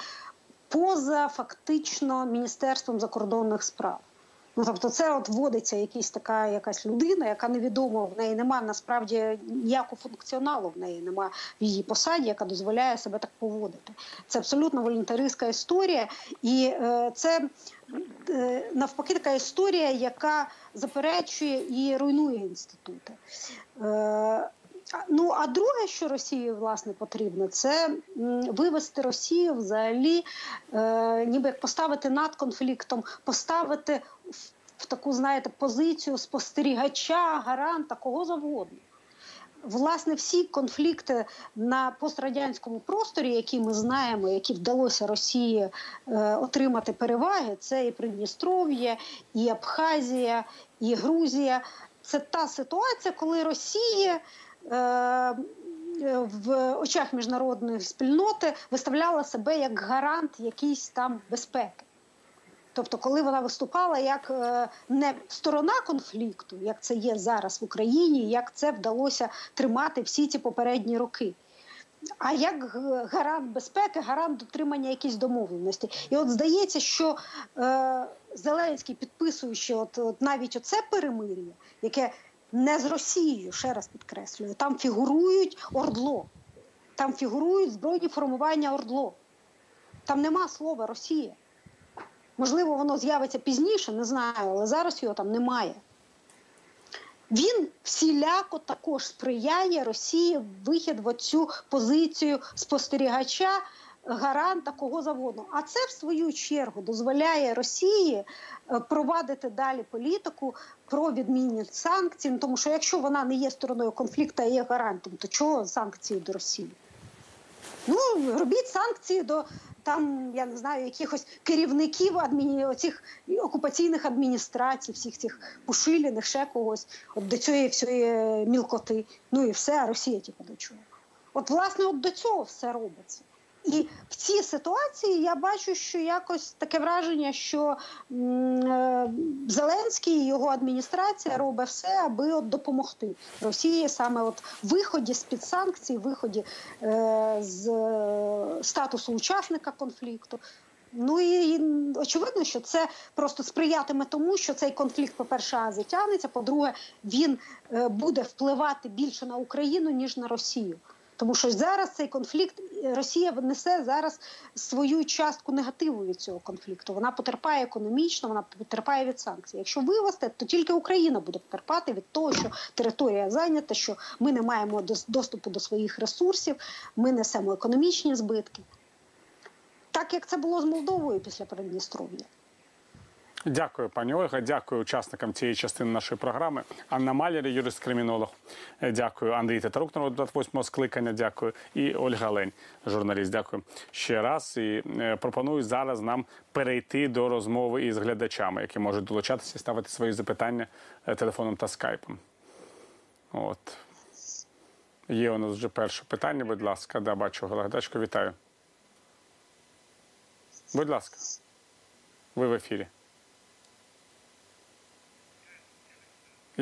поза фактично міністерством закордонних справ. Ну тобто, це от вводиться якась така якась людина, яка невідомо в неї немає насправді ніякого функціоналу в неї немає в її посаді, яка дозволяє себе так поводити. Це абсолютно волонтеристська історія, і е, це е, навпаки така історія, яка заперечує і руйнує інститути. Е, Ну а друге, що Росії власне потрібно, це вивести Росію взагалі, е, ніби як поставити над конфліктом, поставити в, таку, знаєте, позицію спостерігача, гаранта, кого завгодно. Власне, всі конфлікти на пострадянському просторі, які ми знаємо, які вдалося Росії е, отримати переваги, це і Придністров'я, і Абхазія, і Грузія. Це та ситуація, коли Росія е, в очах міжнародної спільноти виставляла себе як гарант якійсь там безпеки. Тобто, коли вона виступала як е, не сторона конфлікту, як це є зараз в Україні, як це вдалося тримати всі ці попередні роки. А як гарант безпеки, гарант дотримання якісь домовленості. І от здається, що е, Зеленський, підписуючи от, от навіть оце перемир'я, яке не з Росією, ще раз підкреслюю. Там фігурують Ордло, там фігурують збройні формування Ордло. Там нема слова Росія. Можливо, воно з'явиться пізніше, не знаю, але зараз його там немає. Він всіляко також сприяє Росії вихід в оцю позицію спостерігача, гаранта кого завгодно. А це, в свою чергу, дозволяє Росії е, провадити далі політику про відмінність санкцій. Тому що якщо вона не є стороною конфлікту, а є гарантом, то чого санкції до Росії? Ну, робіть санкції до там, я не знаю, якихось керівників адміні... оцих окупаційних адміністрацій, всіх цих пушиліних, ще когось, от до цієї всієї мілкоти. Ну і все, а Росія, типу, до. От, власне, от до цього все робиться. І в цій ситуації я бачу, що якось таке враження, що е, Зеленський і його адміністрація робить все, аби от допомогти Росії саме от виході з під санкцій, виході е, з е, статусу учасника конфлікту. Ну і очевидно, що це просто сприятиме тому, що цей конфлікт, по-перше, а, затягнеться, по-друге, він е, буде впливати більше на Україну ніж на Росію. Тому що зараз цей конфлікт Росія несе зараз свою частку негативу від цього конфлікту. Вона потерпає економічно, вона потерпає від санкцій. Якщо вивести, то тільки Україна буде потерпати від того, що територія зайнята, що ми не маємо доступу до своїх ресурсів, ми несемо економічні збитки. Так як це було з Молдовою після Придністров'я. Дякую, пані Ольга. Дякую учасникам цієї частини нашої програми. Анна Малєр, юрист-кримінолог. Е, Дякую. Андрій народний депутат восьмого скликання. Дякую. І Ольга Лень, журналіст. Дякую ще раз. І е, пропоную зараз нам перейти до розмови із глядачами, які можуть долучатися і ставити свої запитання е, телефоном та скайпом. От. Є у нас вже перше питання, будь ласка. Да, бачу глядачку. Вітаю. Будь ласка. Ви в ефірі.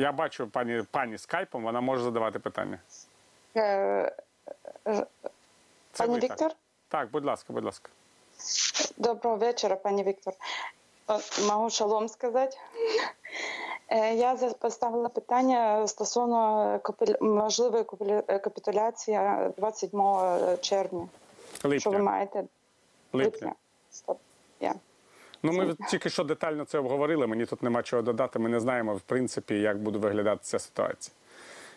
Я бачу пані, пані скайпом, вона може задавати питання. Е, е, Це Пані ви, так. Віктор, Так, будь ласка, будь ласка. доброго вечора, пані Віктор. От, Можу шалом сказати. Е, Я за- поставила питання стосовно можливої капі- капітуляції 27 червня. Липня. Що ви маєте? Липня. Стоп. Я. Ну, ми тільки що детально це обговорили. Мені тут нема чого додати. Ми не знаємо, в принципі, як буде виглядати ця ситуація.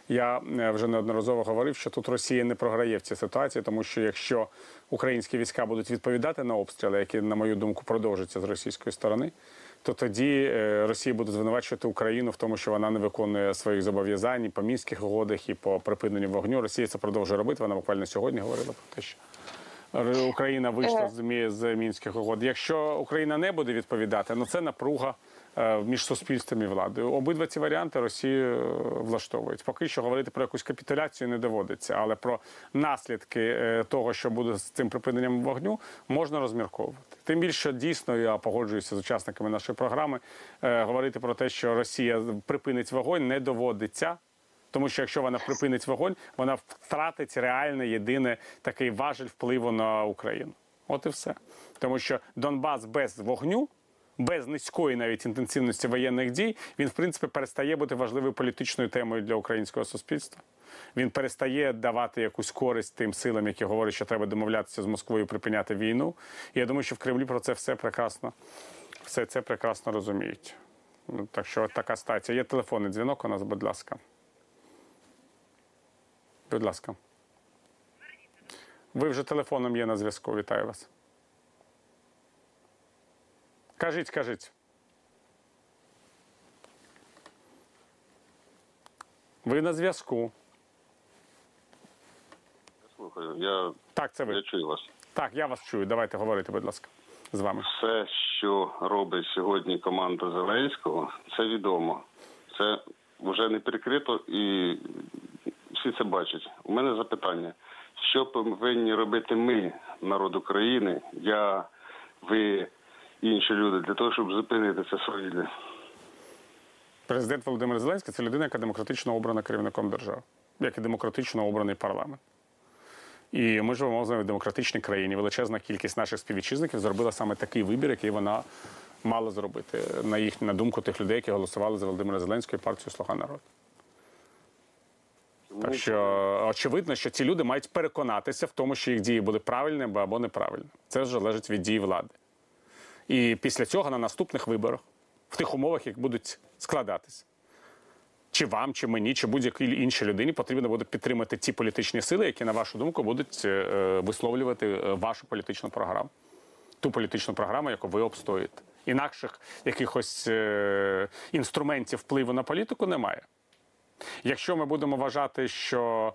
Я е, вже неодноразово говорив, що тут Росія не програє в цій ситуації, тому що якщо українські війська будуть відповідати на обстріли, які, на мою думку, продовжаться з російської сторони, то тоді е, Росія буде звинувачувати Україну в тому, що вона не виконує своїх зобов'язань і по мінських угодах, і по припиненню вогню. Росія це продовжує робити. Вона буквально сьогодні говорила про те, що Україна вийшла з, з мінських угод. Якщо Україна не буде відповідати, ну це напруга е, між суспільством і владою. Обидва ці варіанти Росію е, влаштовують. Поки що говорити про якусь капітуляцію не доводиться, але про наслідки е, того, що буде з цим припиненням вогню, можна розмірковувати. Тим більше дійсно я погоджуюся з учасниками нашої програми. е, Говорити про те, що Росія припинить вогонь, не доводиться. Тому що якщо вона припинить вогонь, вона втратить реальне єдине такий важель впливу на Україну. От і все. Тому що Донбас без вогню, без низької навіть інтенсивності воєнних дій, він в принципі перестає бути важливою політичною темою для українського суспільства. Він перестає давати якусь користь тим силам, які говорять, що треба домовлятися з Москвою, припиняти війну. І я думаю, що в Кремлі про це все прекрасно, все це прекрасно розуміють. Ну, Так що така стація. Є телефонний дзвінок у нас, будь ласка. Будь ласка. Ви вже телефоном є на зв'язку. Вітаю вас. Кажіть, кажіть. Ви на зв'язку. Слухаю, я, Так, це ви. я чую вас. Так, я вас чую. Давайте говорити, будь ласка, з вами. Все, що робить сьогодні команда Зеленського, це відомо. Це вже не прикрито і всі це бачать. У мене запитання: що повинні робити ми, народ України, я, ви, інші люди, для того, щоб зупинити це свавілля? Президент Володимир Зеленський це людина, яка демократично обрана керівником держави, як і демократично обраний парламент. І ми живемо з вами в демократичній країні. Величезна кількість наших співвітчизників зробила саме такий вибір, який вона мала зробити на їх на думку тих людей, які голосували за Володимира Зеленського і партію Слуга народу. Так що очевидно, що ці люди мають переконатися в тому, що їх дії були правильними або неправильними. Це вже залежить від дії влади. І після цього на наступних виборах, в тих умовах, як будуть складатися, чи вам, чи мені, чи будь-якій іншій людині потрібно буде підтримати ті політичні сили, які, на вашу думку, будуть е, е, висловлювати е, вашу політичну програму, ту політичну програму, яку ви обстоюєте. Інакших якихось інструментів впливу на політику немає. Якщо ми будемо вважати, що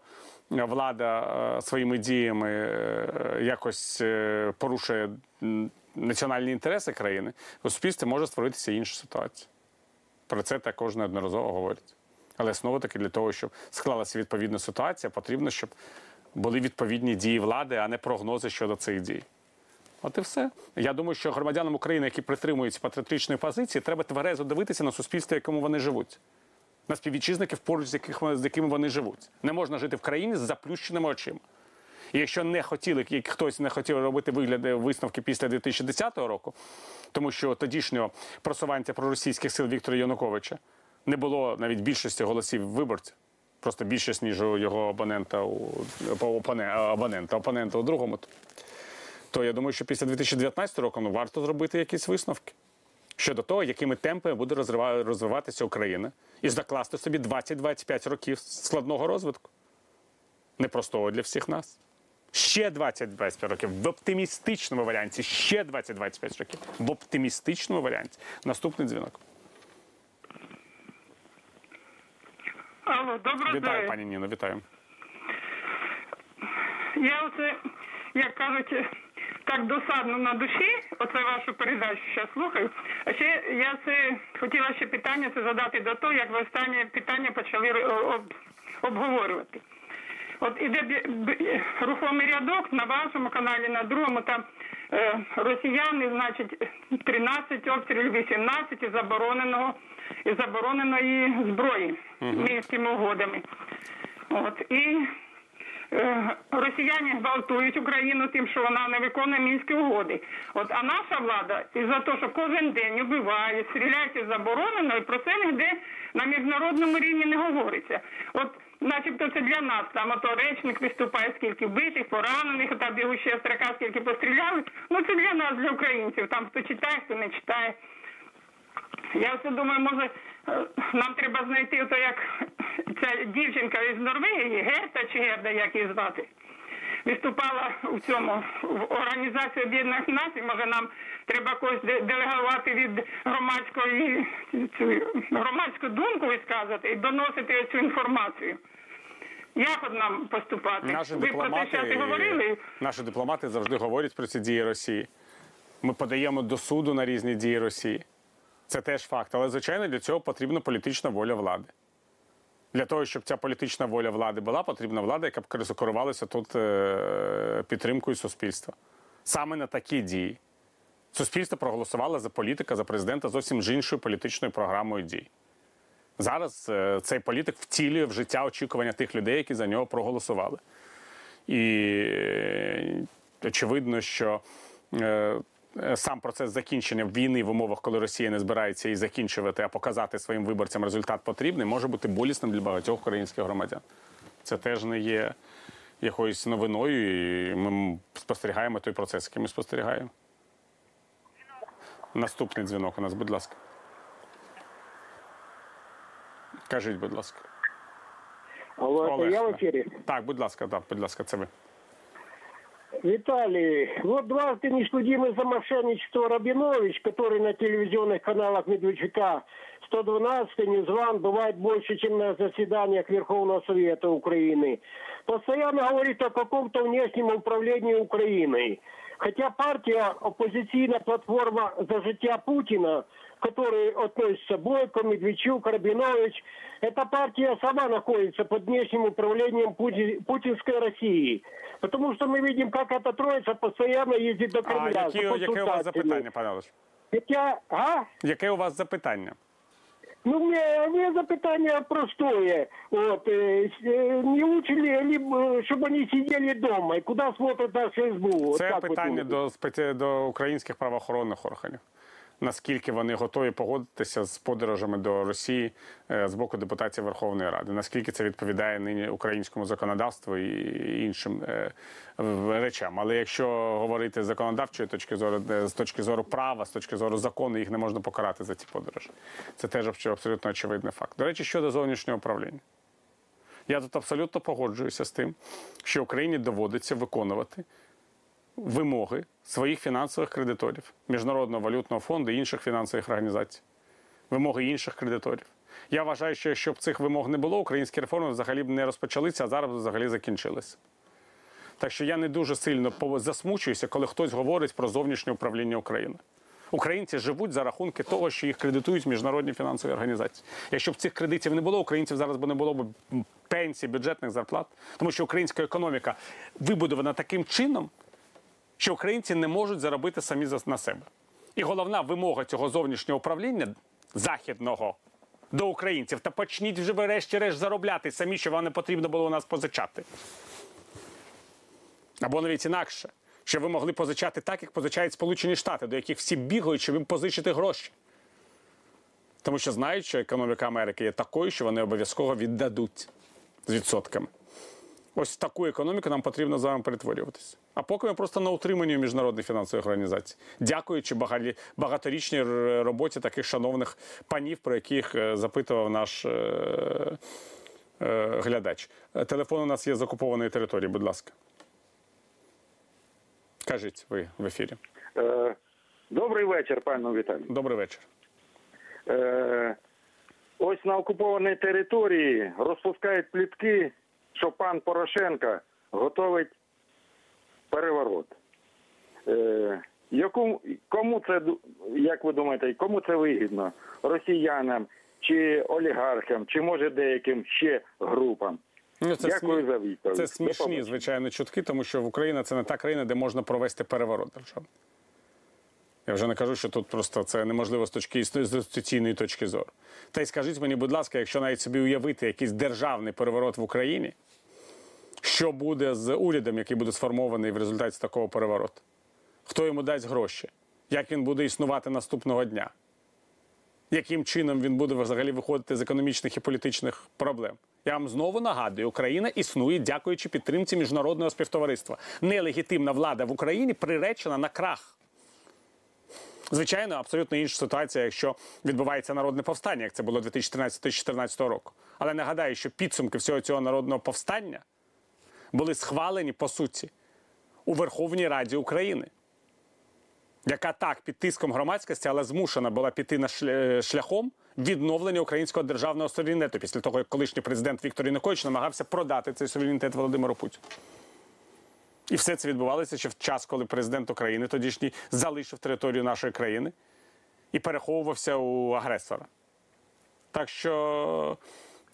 влада е, своїми діями е, якось е, порушує національні інтереси країни, у суспільстві може створитися інша ситуація. Про це також неодноразово говорять. Але знову таки для того, щоб склалася відповідна ситуація, потрібно, щоб були відповідні дії влади, а не прогнози щодо цих дій. От і все. Я думаю, що громадянам України, які притримуються патріотичної позиції, треба тверезо дивитися на суспільство, в якому вони живуть. На співвітчизників, поруч з, яких, з якими вони живуть. Не можна жити в країні з заплющеними очима. І якщо не хотіли, як хтось не хотів робити вигляди висновки після 2010 року, тому що тодішнього просуванця проросійських сил Віктора Януковича не було навіть більшості голосів виборців, просто більшість, ніж у його опонента у по- опоне, абонента, опонента у другому. То я думаю, що після 2019 року ну, варто зробити якісь висновки щодо того, якими темпами буде розвиватися Україна, і закласти собі 20-25 років складного розвитку. Непростого для всіх нас. Ще 20-25 років в оптимістичному варіанті, ще 20-25 років в оптимістичному варіанті. Наступний дзвінок. Алло, доброго Вітаю, пані Ніно, вітаю. Я оце, як кажуть, так досадно на душі, оце вашу передачу зараз слухаю. А ще я це хотіла ще питання це задати до того, як ви останнє питання почали об, обговорювати. От іде рухомий рядок на вашому каналі, на другому там е, росіяни, значить, 13 обстрілів, 18 і забороненого і забороненої зброї мінськими угодами. От і е, росіяни гвалтують Україну тим, що вона не виконує мінські угоди. От а наша влада із-за того, що кожен день убиває, стріляють і заборонено, і про це ніде на міжнародному рівні не говориться. От, начебто, це для нас там ото речник виступає, скільки вбитих, поранених, та бігуща строка, скільки постріляли. Ну це для нас, для українців. Там хто читає, хто не читає. Я оце думаю, може е, нам треба знайти ото як ця дівчинка із Норвегії, Герта чи Герда, як її звати. Виступала в цьому в Організації Об'єднаних Націй. Може, нам треба когось делегувати від громадської цю громадську думку висказати і доносити цю інформацію. Як от нам поступати? Наші Ви про це зараз і говорили? наші дипломати завжди говорять про ці дії Росії. Ми подаємо до суду на різні дії Росії. Це теж факт. Але, звичайно, для цього потрібна політична воля влади. Для того, щоб ця політична воля влади була, потрібна влада, яка б керувалася тут е, підтримкою суспільства. Саме на такі дії. Суспільство проголосувало за політика, за президента зовсім з іншою політичною програмою дій. Зараз е, цей політик втілює в життя очікування тих людей, які за нього проголосували. І е, очевидно, що сам процес закінчення війни в умовах, коли Росія не збирається її закінчувати, а показати своїм виборцям результат потрібний, може бути болісним для багатьох українських громадян. Це теж не є якоюсь новиною, і ми спостерігаємо той процес, який ми спостерігаємо. Наступний дзвінок у нас, будь ласка. Кажіть, будь ласка. Алло, Олег, я в эфире? Так, будь ласка, так, будь ласка, це ви. Виталий, вот дважды несудимый за мошенничество Рабинович, который на телевизионных каналах Медведчука 112 Ньюзван бывает больше, чем на заседаниях Верховного Совета Украины, постоянно говорит о каком-то внешнем управлении Украиной. Хотя партия оппозиционная платформа «За життя Путина», к которой относятся Бойко, Медведчук, Рабинович, эта партия сама находится под внешним управлением пути- путинской России. Потому что мы видим, как эта троица постоянно ездит до А Кремля. за які, яке у вас консультациями. запитання, пане Олеж? Хотя, а? Яке у вас запитання? Ну, мне, мне запитание простое. Вот, э, с- э, не лучше ли, либо, чтобы они сидели дома? И куда смотрят наши СБУ? Вот Це как вы питання думаете? до, спеці- до українських правоохоронних органів. наскільки вони готові погодитися з подорожами до Росії е, з боку депутатів Верховної Ради, наскільки це відповідає нині українському законодавству і іншим е, речам. Але якщо говорити з законодавчої точки зору, е, з точки зору права, з точки зору закону, їх не можна покарати за ці подорожі. Це теж абсолютно очевидний факт. До речі, щодо зовнішнього управління. Я тут абсолютно погоджуюся з тим, що Україні доводиться виконувати вимоги своїх фінансових кредиторів, Міжнародного валютного фонду і інших фінансових організацій, вимоги інших кредиторів. Я вважаю, що якщо б цих вимог не було, українські реформи взагалі б не розпочалися, а зараз взагалі закінчилися. Так що я не дуже сильно засмучуюся, коли хтось говорить про зовнішнє управління України. Українці живуть за рахунки того, що їх кредитують міжнародні фінансові організації. Якщо б цих кредитів не було, українців зараз би не було б пенсій, бюджетних зарплат, тому що українська економіка вибудована таким чином, що українці не можуть заробити самі на себе. І головна вимога цього зовнішнього управління західного до українців та почніть вже врешті-решт заробляти самі, що вам не потрібно було у нас позичати. Або навіть інакше, що ви могли позичати так, як позичають Сполучені Штати, до яких всі бігають, щоб їм позичити гроші. Тому що знають, що економіка Америки є такою, що вони обов'язково віддадуть з відсотками. Ось таку економіку нам потрібно з вами перетворюватися. А поки ми просто на утриманні міжнародних фінансових організацій, дякуючи багаторічній роботі таких шановних панів, про яких е, запитував наш е, е, глядач. Телефон у нас є з окупованої території, будь ласка. Кажіть ви в ефірі. Добрий вечір, пане Віталій. Добрий вечір. Е, Ось на окупованій території розпускають плітки, що пан Порошенко готовить переворот. Е, яку, кому це, як ви думаєте, кому це вигідно? Росіянам чи олігархам, чи може деяким ще групам? Ну, це Дякую смі- за відповідь. Це смішні, звичайно, чутки, тому що в Україна це не та країна, де можна провести переворот державний. Я вже не кажу, що тут просто це неможливо з точки інституційної точки зору. Та й скажіть мені, будь ласка, якщо навіть собі уявити якийсь державний переворот в Україні, що буде з урядом, який буде сформований в результаті такого перевороту? Хто йому дасть гроші? Як він буде існувати наступного дня? Яким чином він буде взагалі виходити з економічних і політичних проблем? Я вам знову нагадую, Україна існує дякуючи підтримці міжнародного співтовариства. Нелегітимна влада в Україні приречена на крах. Звичайно, абсолютно інша ситуація, якщо відбувається народне повстання, як це було 2013-2014 року. Але нагадаю, що підсумки всього цього народного повстання були схвалені по суті у Верховній Раді України, яка так під тиском громадськості, але змушена була піти на шль- шляхом відновлення українського державного суверенітету після того, як колишній президент Віктор Янукович намагався продати цей суверенітет Володимиру Путіну. І все це відбувалося ще в час, коли президент України тодішній залишив територію нашої країни і переховувався у агресора. Так що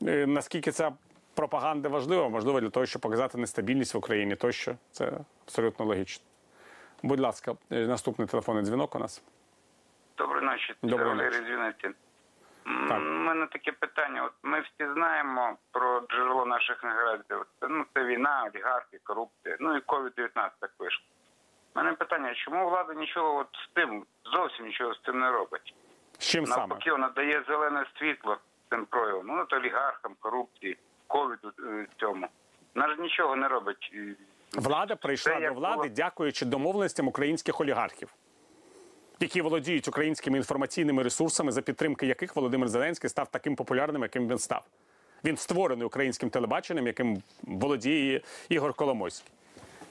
е, наскільки ця пропаганда важлива, можливо, для того, щоб показати нестабільність в Україні, тощо це абсолютно логічно. Будь ласка, е, наступний телефонний дзвінок у нас. Доброї ночі, Доброї ночі. Так. У мене таке питання. От ми всі знаємо про джерело наших негараздів. Це, ну, це війна, олігархи, корупція. Ну і COVID-19 так вийшло. У мене питання, чому влада нічого от з тим, зовсім нічого з цим не робить? З чим саме? Навпаки, вона дає зелене світло цим проявам. Ну, от олігархам, корупції, ковіду е, цьому. Вона ж нічого не робить. Влада прийшла Це до влади, було. дякуючи домовленостям українських олігархів, які володіють українськими інформаційними ресурсами, за підтримки яких Володимир Зеленський став таким популярним, яким він став. Він створений українським телебаченням, яким володіє Ігор Коломойський.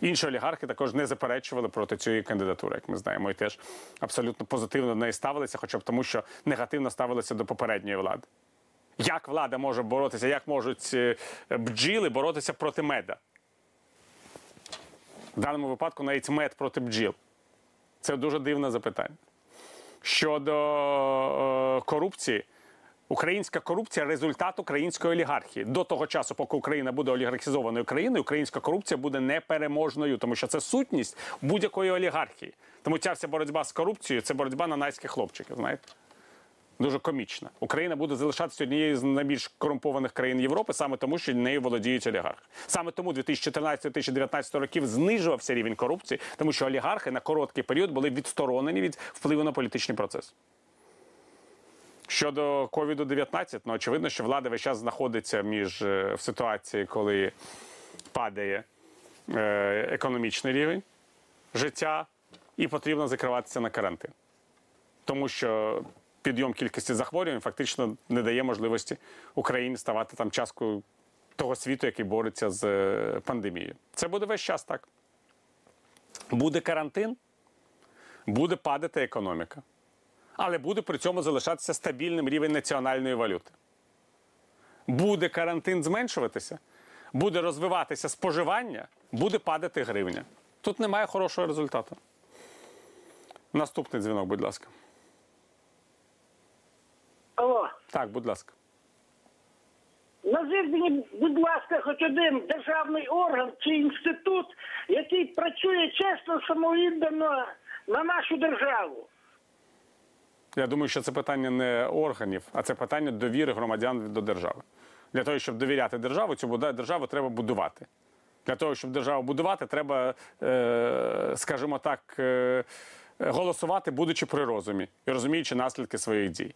Інші олігархи також не заперечували проти цієї кандидатури, як ми знаємо, і теж абсолютно позитивно до неї ставилися, хоча б тому, що негативно ставилися до попередньої влади. Як влада може боротися, як можуть е, бджіли боротися проти меда? В даному випадку навіть мед проти бджіл. Це дуже дивне запитання. Щодо е, корупції, українська корупція результат української олігархії. До того часу, поки Україна буде олігархізованою країною, українська корупція буде непереможною, тому що це сутність будь-якої олігархії. Тому ця вся боротьба з корупцією це боротьба на найських хлопчиків. Знаєте? Дуже комічна. Україна буде залишатися однією з найбільш корумпованих країн Європи, саме тому, що нею володіють олігархи. Саме тому 2014-2019 років знижувався рівень корупції, тому що олігархи на короткий період були відсторонені від впливу на політичний процес. Щодо ковіду 19 ну очевидно, що влада весь час знаходиться між е, в ситуації, коли падає е, економічний рівень життя, і потрібно закриватися на карантин. Тому що підйом кількості захворювань фактично не дає можливості Україні ставати там часткою того світу, який бореться з е, пандемією. Це буде весь час так. Буде карантин, буде падати економіка але буде при цьому залишатися стабільним рівень національної валюти. Буде карантин зменшуватися, буде розвиватися споживання, буде падати гривня. Тут немає хорошого результату. Наступний дзвінок, будь ласка. Алло, Так, будь ласка. назвіть мені, будь ласка, хоч один державний орган чи інститут, який працює чесно, самовіддано на нашу державу. Я думаю, що це питання не органів, а це питання довіри громадян до держави. Для того, щоб довіряти державу, цю державу треба будувати. Для того, щоб державу будувати, треба, е, скажімо так, е, голосувати, будучи при розумі і розуміючи наслідки своїх дій.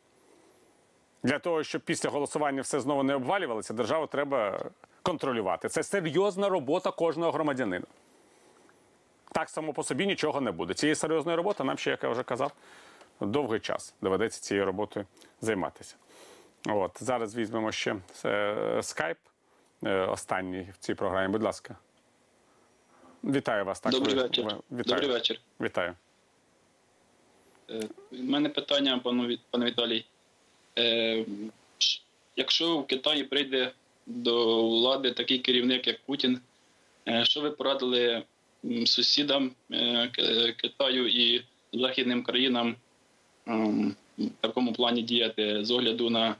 Для того, щоб після голосування все знову не обвалювалося, державу треба контролювати. Це серйозна робота кожного громадянина. Так само по собі нічого не буде. Цієї серйозної роботи нам ще, як я вже казав, довгий час доведеться цією роботою займатися. От зараз візьмемо ще е, скайп. е, Останній в цій програмі. Будь ласка. Вітаю вас. Так, Добрий ви- вечір. Вітаю. Добрий вечір. Вітаю. Е, У мене питання, пану пане Віталій. Е, Якщо в Китаї прийде до влади такий керівник, як Путін, е, що ви порадили сусідам е, Китаю і західним країнам ем, в такому плані діяти з огляду на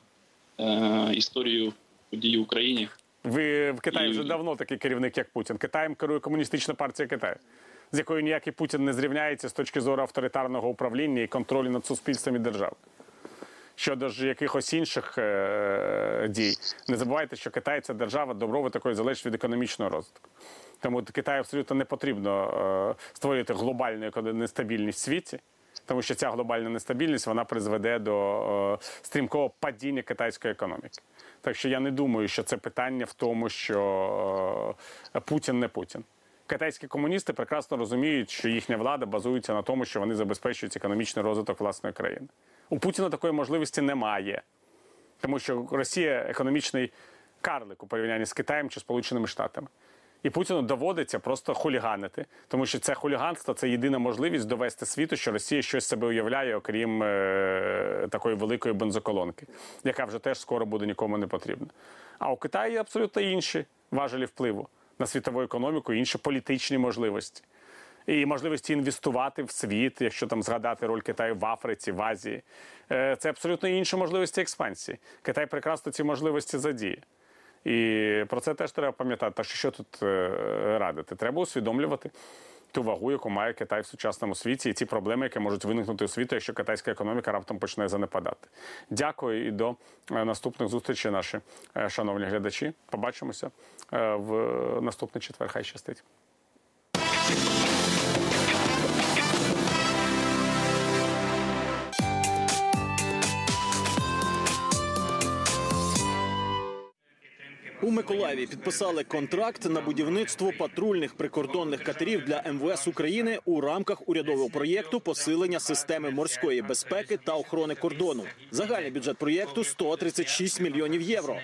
е, історію подій в Україні? Ви в Китаї І- вже давно такий керівник, як Путін. Китаєм керує комуністична партія Китаю, з якою ніякий Путін не зрівняється з точки зору авторитарного управління і контролю над суспільством і державою. Щодо ж якихось інших е- дій, не забувайте, що Китай це держава доброву такої залежить від економічного розвитку. Тому Китаю абсолютно не потрібно е- створювати глобальну нестабільність в світі, тому що ця глобальна нестабільність вона призведе до е- стрімкого падіння китайської економіки. Так що я не думаю, що це питання в тому, що е, Путін не Путін. Китайські комуністи прекрасно розуміють, що їхня влада базується на тому, що вони забезпечують економічний розвиток власної країни. У Путіна такої можливості немає, тому що Росія економічний карлик у порівнянні з Китаєм чи Сполученими Штатами. І Путіну доводиться просто хуліганити, тому що це хуліганство це єдина можливість довести світу, що Росія щось себе уявляє, окрім е- такої великої бензоколонки, яка вже теж скоро буде нікому не потрібна. А у Китаї абсолютно інші важелі впливу на світову економіку, інші політичні можливості. І можливості інвестувати в світ, якщо там згадати роль Китаю в Африці, в Азії. Е, Це абсолютно інші можливості експансії. Китай прекрасно ці можливості задіє. І про це теж треба пам'ятати. Так що що тут е, радити? Треба усвідомлювати ту вагу, яку має Китай в сучасному світі, і ті проблеми, які можуть виникнути у світу, якщо китайська економіка раптом почне занепадати. Дякую і до е, наступних зустрічей, наші шановні глядачі. Побачимося в наступний четвер. Хай щастить. У Миколаєві підписали контракт на будівництво патрульних прикордонних катерів для МВС України у рамках урядового проєкту посилення системи морської безпеки та охорони кордону. Загальний бюджет проєкту 136 мільйонів євро.